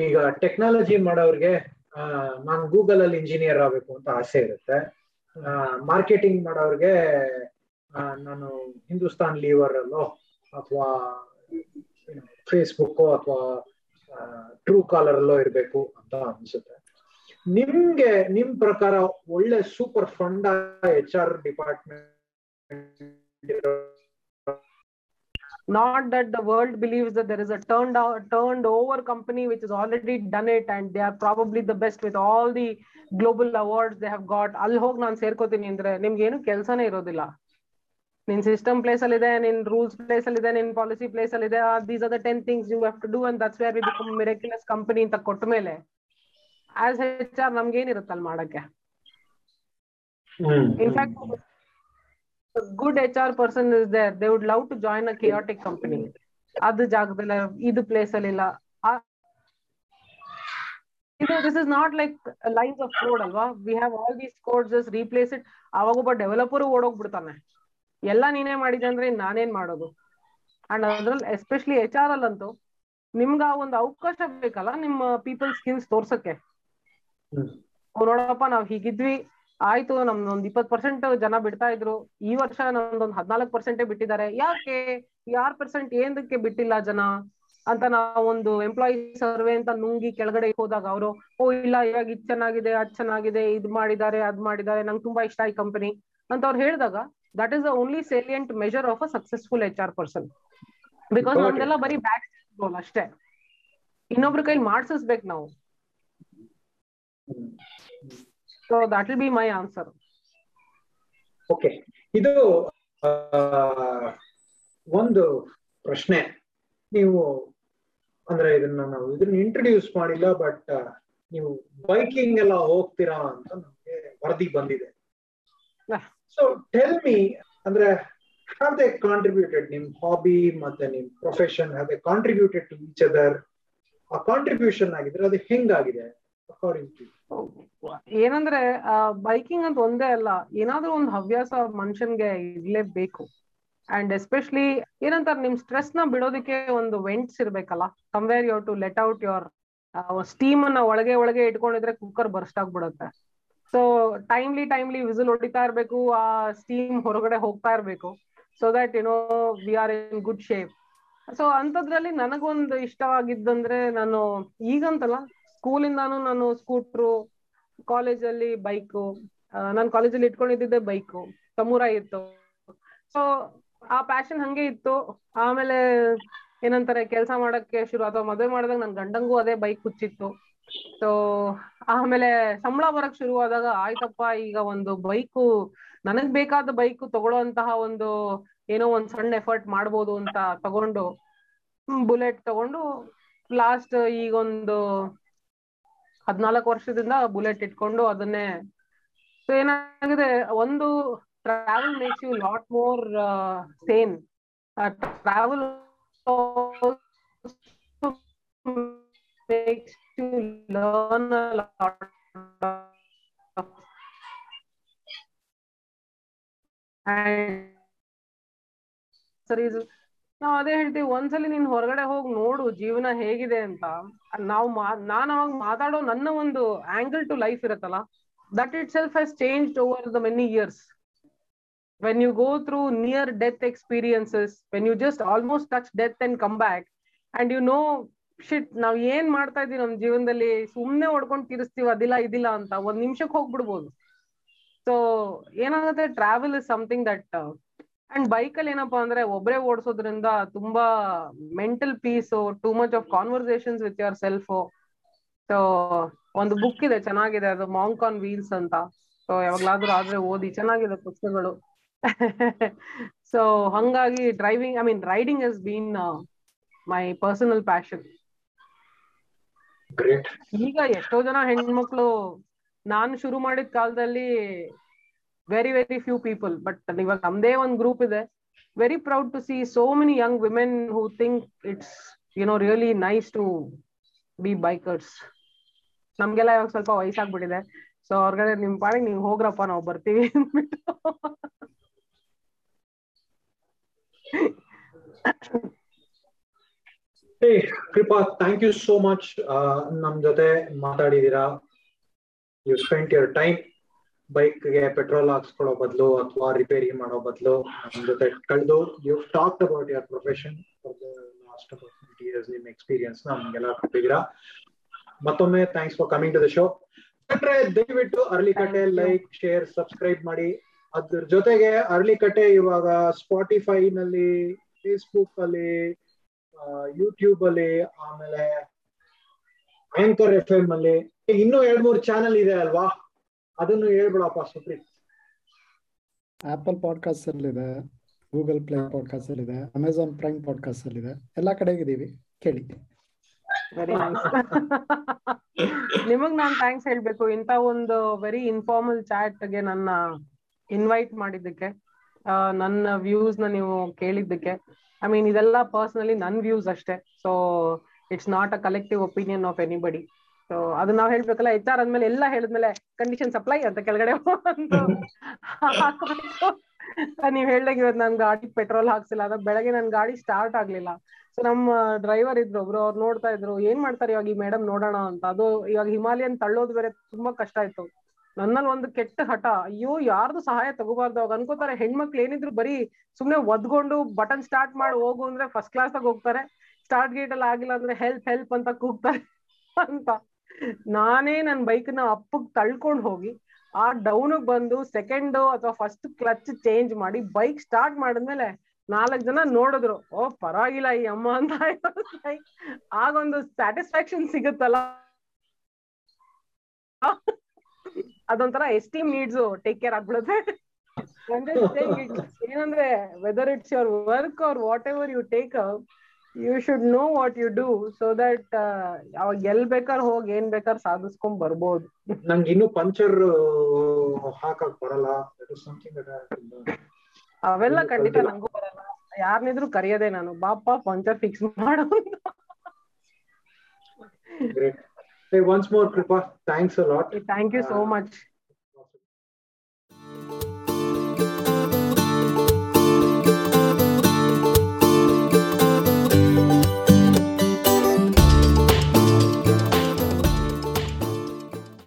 ಈಗ ಟೆಕ್ನಾಲಜಿ ಮಾಡೋರ್ಗೆ ನಾನು ಗೂಗಲ್ ಅಲ್ಲಿ ಇಂಜಿನಿಯರ್ ಆಗಬೇಕು ಅಂತ ಆಸೆ ಇರುತ್ತೆ. ಮಾರ್ಕೆಟಿಂಗ್ ಮಾಡೋರ್ಗೆ ನಾನು ಹಿಂದೂಸ್ತಾನ್ ಲೀವರ್ ಅಲ್ಲೋ, ಅಥವಾ ಫೇಸ್ಬುಕ್ ಅಥವಾ ಟ್ರೂ ಕಾಲರ್ ಅಲ್ಲೋ ಇರಬೇಕು ಅಂತ ಅನ್ಸುತ್ತೆ. ನಿಮ್ಗೆ ನಿಮ್ ಪ್ರಕಾರ ಒಳ್ಳೆ super fund H R department not that the world believes that there is a turned out turned over company which has already done it and they are probably the best with all the global awards they have got ಅಲ್ಲಿ ಹೋಗಿ ನಾನು ಸೇರ್ಕೋತೀನಿ ಅಂದ್ರೆ ನಿಮ್ಗೆ ಏನು ಕೆಲಸನೇ ಇರೋದಿಲ್ಲ ನಿನ್ system place ಅಲ್ಲಿ ಇದೆ ನಿನ್ ರೂಲ್ಸ್ ಪ್ಲೇಸ್ ಅಲ್ಲಿ ಇದೆ ನಿನ್ ಪಾಲಿಸಿ ಪ್ಲೇಸ್ ಅಲ್ಲಿ ಇದೆ these are the ten things you have to do and that's where we become miraculous company ಅಂತ ಕೊಟ್ಟ ಆಸ್ ಹೆಚ್ ಆರ್ ನಮ್ಗೆ ಏನಿರುತ್ತೆ ಅಲ್ಲಿ ಮಾಡಕ್ಕೆ in fact good H R person is there they would love to join a chaotic company ಅದು ಜಾಗದಲ್ಲಿ ಇದು place ಅಲ್ಲಿ ಇಲ್ಲ. ಇದು this is not like lines of code ಅಲ್ವಾ? We have all these codes just replace it ಅವಾಗ ಒಬ್ಬ developer ಓಡೋಗ್ಬಿಡ್ತಾನೆ. ಎಲ್ಲ ನೀನೇ ಮಾಡಿದೆ ಅಂದ್ರೆ ನಾನೇನ್ ಮಾಡೋದು? ಅಂಡ್ ಅದ್ರಲ್ಲಿ ಎಸ್ಪೆಷಲಿ ಎಚ್ ಆರ್ ಅಲ್ ಅಂತೂ ನಿಮ್ಗ ಒಂದು ಅವಕಾಶ ಬೇಕಲ್ಲ ನಿಮ್ಮ ಪೀಪಲ್ ಸ್ಕಿಲ್ಸ್ ತೋರ್ಸಕ್ಕೆ? ನೋಡಪ್ಪ ನಾವ್ ಹೀಗಿದ್ವಿ. ಆಯ್ತು ನಮ್ದು ಒಂದ್ ಇಪ್ಪತ್ ಪರ್ಸೆಂಟ್ ಜನ ಬಿಡ್ತಾ ಇದ್ರು. ಈ ವರ್ಷ ನಮ್ದೊಂದ್ ಹದ್ನಾಲ್ಕು ಪರ್ಸೆಂಟೇ ಬಿಟ್ಟಿದ್ದಾರೆ. ಯಾಕೆ? ಯಾರ್ ಆರ್ ಪರ್ಸೆಂಟ್ ಏನಕ್ಕೆ ಬಿಟ್ಟಿಲ್ಲ ಜನ? ಅಂತ ನಾವು ಒಂದು ಎಂಪ್ಲಾಯಿ ಸರ್ವೆ ಅಂತ ನುಂಗಿ ಕೆಳಗಡೆ ಹೋದಾಗ ಅವರು ಓ ಇಲ್ಲ ಇವಾಗ ಇದ್ ಚೆನ್ನಾಗಿದೆ ಅದ್ ಚೆನ್ನಾಗಿದೆ ಇದ್ ಮಾಡಿದ್ದಾರೆ ಅದ್ ಮಾಡಿದ್ದಾರೆ ನಂಗೆ ತುಂಬಾ ಇಷ್ಟ ಈ ಕಂಪನಿ ಅಂತ ಅವ್ರು ಹೇಳಿದಾಗ that is the only salient measure of a successful H R person because. ನಮ್ದೆಲ್ಲ ಬರೀ ಬ್ಯಾಕ್ ರೋಲ್ ಅಷ್ಟೇ. ಇನ್ನೊಬ್ರ ಕೈಲಿ ಮಾಡ್ಸಿಸ್ಬೇಕು ನಾವು. So that will be my answer okay ಇದು ಒಂದು ಪ್ರಶ್ನೆ. ನೀವು ಅಂದ್ರೆ ಇದನ್ನ ನಾವು ಇದನ್ನ ಇಂಟ್ರೊಡ್ಯೂಸ್ ಮಾಡಿಲ್ಲ ಬಟ್ ನೀವು ಬೈಕಿಂಗ್ ಎಲ್ಲ ಹೋಗ್ತೀರಾ ಅಂತ ನಮ್ಗೆ ವರದಿ ಬಂದಿದೆ. ಸೊ ಟೆಲ್ ಮಿ ಅಂದ್ರೆ ಹ್ಯಾವ್ ದೇ ಕಾಂಟ್ರಿಬ್ಯೂಟೆಡ್ ನಿಮ್ ಹಾಬಿ ಮತ್ತೆ ನಿಮ್ profession have they contributed to each other ಆ ಕಾಂಟ್ರಿಬ್ಯೂಷನ್ ಆಗಿದ್ರೆ ಅದು ಹೆಂಗಾಗಿದೆ? ಏನಂದ್ರೆ ಬೈಕಿಂಗ್ ಅಂತ ಒಂದೇ ಅಲ್ಲ, ಏನಾದ್ರೂ ಒಂದು ಹವ್ಯಾಸ ಮನುಷ್ಯನ್ಗೆ ಇರ್ಲೇಬೇಕು. ಅಂಡ್ ಎಸ್ಪೆಷಲಿ ಏನಂತಾರೆ, ನಿಮ್ ಸ್ಟ್ರೆಸ್ನ ಬಿಡೋದಕ್ಕೆ ಒಂದು ವೆಂಟ್ಸ್ ಇರ್ಬೇಕಲ್ಲ somewhere your to let out your steam ಅನ್ನ ಒಳಗೆ ಒಳಗೆ ಇಟ್ಕೊಂಡಿದ್ರೆ ಕುಕ್ಕರ್ ಬರ್ಸ್ಟ್ ಆಗ್ಬಿಡುತ್ತೆ. ಸೊ ಟೈಮ್ಲಿ ಟೈಮ್ಲಿ ವಿಸಿಲ್ ಹೊಡಿತಾ ಇರ್ಬೇಕು, ಆ ಸ್ಟೀಮ್ ಹೊರಗಡೆ ಹೋಗ್ತಾ ಇರ್ಬೇಕು. So that no we are in good shape so ಅಂತದ್ರಲ್ಲಿ ನನಗೊಂದು ಇಷ್ಟವಾಗಿದ್ದಂದ್ರೆ, ನಾನು ಈಗಂತಲ್ಲ ಸ್ಕೂಲಿಂದಾನು ನಾನು ಸ್ಕೂಟ್ರು, ಕಾಲೇಜಲ್ಲಿ ಬೈಕು ನಾನು ಕಾಲೇಜಲ್ಲಿ ಇಟ್ಕೊಂಡಿದ್ದೆ ಬೈಕು, ಸಮೂರ ಇತ್ತು. ಸೊ ಆ ಪ್ಯಾಷನ್ ಹಂಗೆ ಇತ್ತು. ಆಮೇಲೆ ಏನಂತಾರೆ, ಕೆಲಸ ಮಾಡಕ್ಕೆ ಶುರು, ಅಥವಾ ಮದುವೆ ಮಾಡಿದಾಗ ನನ್ ಗಂಡಂಗೂ ಅದೇ ಬೈಕ್ ಹುಚ್ಚಿತ್ತು. ಸೊ ಆಮೇಲೆ ಸಂಬಳ ಬರಕ್ ಶುರು ಆದಾಗ ಆಯ್ತಪ್ಪ, ಈಗ ಒಂದು ಬೈಕು, ನನಗ್ ಬೇಕಾದ ಬೈಕ್ ತಗೊಳ್ಳೋಂತಹ ಒಂದು, ಏನೋ ಒಂದ್ ಸಣ್ಣ ಎಫರ್ಟ್ ಮಾಡ್ಬೋದು ಅಂತ ತಗೊಂಡು ಬುಲೆಟ್ ತಗೊಂಡು ಲಾಸ್ಟ್ ಈಗೊಂದು ಹದ್ನಾಲ್ಕು ವರ್ಷದಿಂದ ಬುಲೆಟ್ ಇಟ್ಕೊಂಡು ಅದನ್ನೇ ಸೊ ಏನಾಗಿದೆ? ಒಂದು travel makes you lot more sane travel makes you learn ಸರಿ ನಾವ್ ಅದೇ ಹೇಳ್ತೀವಿ, ಒಂದ್ಸಲಿ ನೀನ್ ಹೊರಗಡೆ ಹೋಗಿ ನೋಡು ಜೀವನ ಹೇಗಿದೆ ಅಂತ. ನಾವು ನಾನ್ ಅವಾಗ ಮಾತಾಡೋ ನನ್ನ ಒಂದು ಆಂಗಲ್ ಟು ಲೈಫ್ ಇರತ್ತಲ್ಲ that itself has change over the many years when you go through near death experiences when you just almost touch death and come back and you know shit ನಾವ್ ಏನ್ ಮಾಡ್ತಾ ಇದೀವಿ ನಮ್ ಜೀವನದಲ್ಲಿ, ಸುಮ್ನೆ ಹೊಡ್ಕೊಂಡ್ ತೀರಿಸ್ತೀವಿ, ಅದಿಲ್ಲ, ಇದಿಲ್ಲ ಅಂತ ಒಂದ್ ನಿಮಿಷಕ್ಕೆ ಹೋಗ್ಬಿಡ್ಬೋದು. ಸೊ ಏನಾಗುತ್ತೆ travel is something that and bike ಅಲ್ಲಿ ಏನಪ್ಪಾ ಅಂದ್ರೆ ಒಬ್ಬರೇ ಓಡಿಸೋದ್ರಿಂದ ತುಂಬಾ mental peace too much of conversations with yourself so ಒಂದು ಬುಕ್ ಇದೆ ಚೆನ್ನಾಗಿದೆ. ಅದು ಮಾಂಕ್ ಆನ್ ವೀಲ್ಸ್ ಅಂತ. ಸೊ ಯಾವಾಗ್ಲಾದ್ರೂ ಆದ್ರೆ ಓದಿ ಚೆನ್ನಾಗಿದೆ ಪುಸ್ತಕಗಳು. ಸೊ ಹಂಗಾಗಿ driving I mean riding has been my personal passion ಈಗ ಎಷ್ಟೋ ಜನ ಹೆಣ್ಮಕ್ಳು ನಾನು ಶುರು ಮಾಡಿದ ಕಾಲದಲ್ಲಿ very very few people but ಇವಾಗ ನಮ್ದೇ ಒಂದು ಗ್ರೂಪ್ ಇದೆ. Very proud to see so many young women who think it's you know really nice to be bikers ನಮ್ಗೆಲ್ಲ ಇವಾಗ ಸ್ವಲ್ಪ ವಯಸ್ಸಾಗ್ಬಿಟ್ಟಿದೆ. ಸೊ ಹೊರ್ಗಡೆ ನಿಮ್ ಪಾಡಿಗೆ ನೀವು ಹೋಗ್ರಪ್ಪ, ನಾವು ಬರ್ತೀವಿ ಅಂದ್ಬಿಟ್ಟು. Kripa thank you so much ನಮ್ ಜೊತೆ ಮಾತಾಡಿದೀರಾ. ಯು ಸ್ಪೆಂಡ್ ಯುವರ್ ಟೈಮ್ ಬೈಕ್ಗೆ ಪೆಟ್ರೋಲ್ ಹಾಕ್ಸ್ಕೊಳ್ಳೋ ಬದಲು ಅಥವಾ ರಿಪೇರಿ ಮಾಡೋ ಬದಲು ಜೊತೆ ಕಳೆದು you talk about your profession last years ನಿಮ್ಮ ಎಕ್ಸ್ಪೀರಿಯನ್ಸ್ ನಮ್ಗೆಲ್ಲ ಕೊಟ್ಟಿದ್ದೀರಾ. ಮತ್ತೊಮ್ಮೆ thanks for coming to the show ದಯವಿಟ್ಟು ಅರ್ಲಿ ಕಟ್ಟೆ ಲೈಕ್ ಶೇರ್ ಸಬ್ಸ್ಕ್ರೈಬ್ ಮಾಡಿ. ಅದ್ರ ಜೊತೆಗೆ ಅರ್ಲಿಕಟ್ಟೆ ಇವಾಗ ಸ್ಪಾಟಿಫೈ ನಲ್ಲಿ ಫೇಸ್ಬುಕ್ ಅಲ್ಲಿ ಯೂಟ್ಯೂಬ್ ಅಲ್ಲಿ ಆಮೇಲೆ ಆಂಕರ್ ಎಫ್ ಎಂ ಅಲ್ಲಿ ಇನ್ನೂ ಎರಡ್ ಮೂರು ಚಾನೆಲ್ ಇದೆ ಅಲ್ವಾ? ಅದನ್ನು ಹೇಳ್ಬಿಡಪ್ಪ ಸುಪ್ರೀತ್ ಆಪಲ್ ಪಾಡ್ಕಾಸ್ಟ್ ಅಲ್ಲಿ ಇದೆ ಗೂಗಲ್ ಪ್ಲೇ ಪಾಡ್ಕಾಸ್ಟ್ ಅಲ್ಲಿ ಇದೆ ಅಮೆಝಾನ್ ಪ್ರೈಮ್ ಪಾಡ್ಕಾಸ್ಟ್ ಅಲ್ಲಿ ಇದೆ. ಎಲ್ಲಾ ಇದ್ದೀವಿ ಕೇಳಿ. ನಿಮಗ್ ನಾನ್ ಥ್ಯಾಂಕ್ಸ್ ಹೇಳ್ಬೇಕು. ಇಂತ ಒಂದು ವೆರಿ ಇನ್ಫಾರ್ಮಲ್ ಚಾಟ್ಗೆ ನನ್ನ ಇನ್ವೈಟ್ ಮಾಡಿದ್ದಕ್ಕೆ ಆ, ನನ್ನ ವ್ಯೂಸ್ನ ನೀವು ಕೇಳಿದ್ದಕ್ಕೆ. ಐ ಮೀನ್ ಇದೆಲ್ಲ ಪರ್ಸನಲಿ ನನ್ ವ್ಯೂಸ್ ಅಷ್ಟೇ. So it's not a collective opinion of anybody so ಅದು ನಾವ್ ಹೇಳ್ಬೇಕಲ್ಲ ಎಚ್ ಆರ್ ಅಂದ್ಮೇಲೆ ಎಲ್ಲ ಹೇಳಿದ್ಮೇಲೆ ಕಂಡೀಷನ್ ಸಪ್ಲೈ ಅಂತ ಕೆಳಗಡೆ ನೀವ್ ಹೇಳ್ದಾಗ ಇವತ್ತು ನನ್ ಗಾಡಿ ಪೆಟ್ರೋಲ್ ಹಾಕ್ಸಿಲ್ಲ, ಅದ ಬೆಳಗ್ಗೆ ನನ್ ಗಾಡಿ ಸ್ಟಾರ್ಟ್ ಆಗ್ಲಿಲ್ಲ. ಸೊ ನಮ್ಮ ಡ್ರೈವರ್ ಇದ್ರು, ಒಬ್ರು ಅವ್ರು ನೋಡ್ತಾ ಇದ್ರು, ಏನ್ ಮಾಡ್ತಾರೆ ಇವಾಗ ಈ ಮೇಡಮ್ ನೋಡೋಣ ಅಂತ. ಅದು ಇವಾಗ ಹಿಮಾಲಯನ್ ತಳ್ಳೋದು ಬೇರೆ ತುಂಬಾ ಕಷ್ಟ ಆಯ್ತು. ನನ್ನಲ್ಲಿ ಒಂದು ಕೆಟ್ಟ ಹಠ, ಅಯ್ಯೋ, ಯಾರ್ದು ಸಹಾಯ ತಗೋಬಾರ್ದು. ಅವಾಗ ಅನ್ಕೋತಾರೆ, ಹೆಣ್ಮಕ್ಳು ಏನಿದ್ರು ಬರೀ ಸುಮ್ನೆ ಒದ್ಕೊಂಡು ಬಟನ್ ಸ್ಟಾರ್ಟ್ ಮಾಡಿ, ಹೋಗು ಅಂದ್ರೆ ಫಸ್ಟ್ ಕ್ಲಾಸ್ ಹೋಗ್ತಾರೆ ಸ್ಟಾರ್ಟ್ ಗೇಟ್ ಅಲ್ಲಿ ಆಗಿಲ್ಲ ಅಂದ್ರೆ ಹೆಲ್ಪ್ ಹೆಲ್ಪ್ ಅಂತ ಕೂಗ್ತಾರೆ ಅಂತ. ನಾನೇ ನನ್ ಬೈಕ್ನ ಅಪ್ಪಗ್ ತಳ್ಕೊಂಡ್ ಹೋಗಿ, ಆ ಡೌನ್ ಬಂದು ಸೆಕೆಂಡ್ ಅಥವಾ ಫಸ್ಟ್ ಕ್ಲಚ್ ಚೇಂಜ್ ಮಾಡಿ ಬೈಕ್ ಸ್ಟಾರ್ಟ್ ಮಾಡಿದ್ಮೇಲೆ ನಾಲ್ಕ್ ಜನ ನೋಡಿದ್ರು, ಓ ಪರವಾಗಿಲ್ಲ ಈ ಅಮ್ಮ ಅಂತ ಆಗೊಂದು ಸ್ಯಾಟಿಸ್ಫ್ಯಾಕ್ಷನ್ ಸಿಗುತ್ತಲ್ಲ? ಅದೊಂಥರ ಎಸ್ಟೀಮ್ ನೀಡ್ಸ್ ಟೇಕ್ ಕೇರ್ ಆಗ್ಬಿಡುತ್ತೆ. ಏನಂದ್ರೆ whether it's your work or whatever you take you should know what you do so that ಅವಾಗ ಎಲ್ ಬೇಕಾರ್ ಹೋಗಿ ಏನ್ ಬೇಕಾರ್ ಸಾಧಿಸ್ಕೊಂಡ್ ಬರ್ಬೋದು ನಂಗೆ ಇನ್ನು ಪಂಚರ್ ಹಾಕಕ್ ಬರಲ್ಲ. ಅವೆಲ್ಲ ಖಂಡಿತ. ನಂಗೂ ಬರಲ್ಲ ಯಾರನಿದ್ರು ಕರೆಯೋದೇ ನಾನು ಬಾಪ ಪಂಚರ್ ಫಿಕ್ಸ್ ಮಾಡು. Great. Hey, once more, Kripa, thanks a lot. You so Uh, much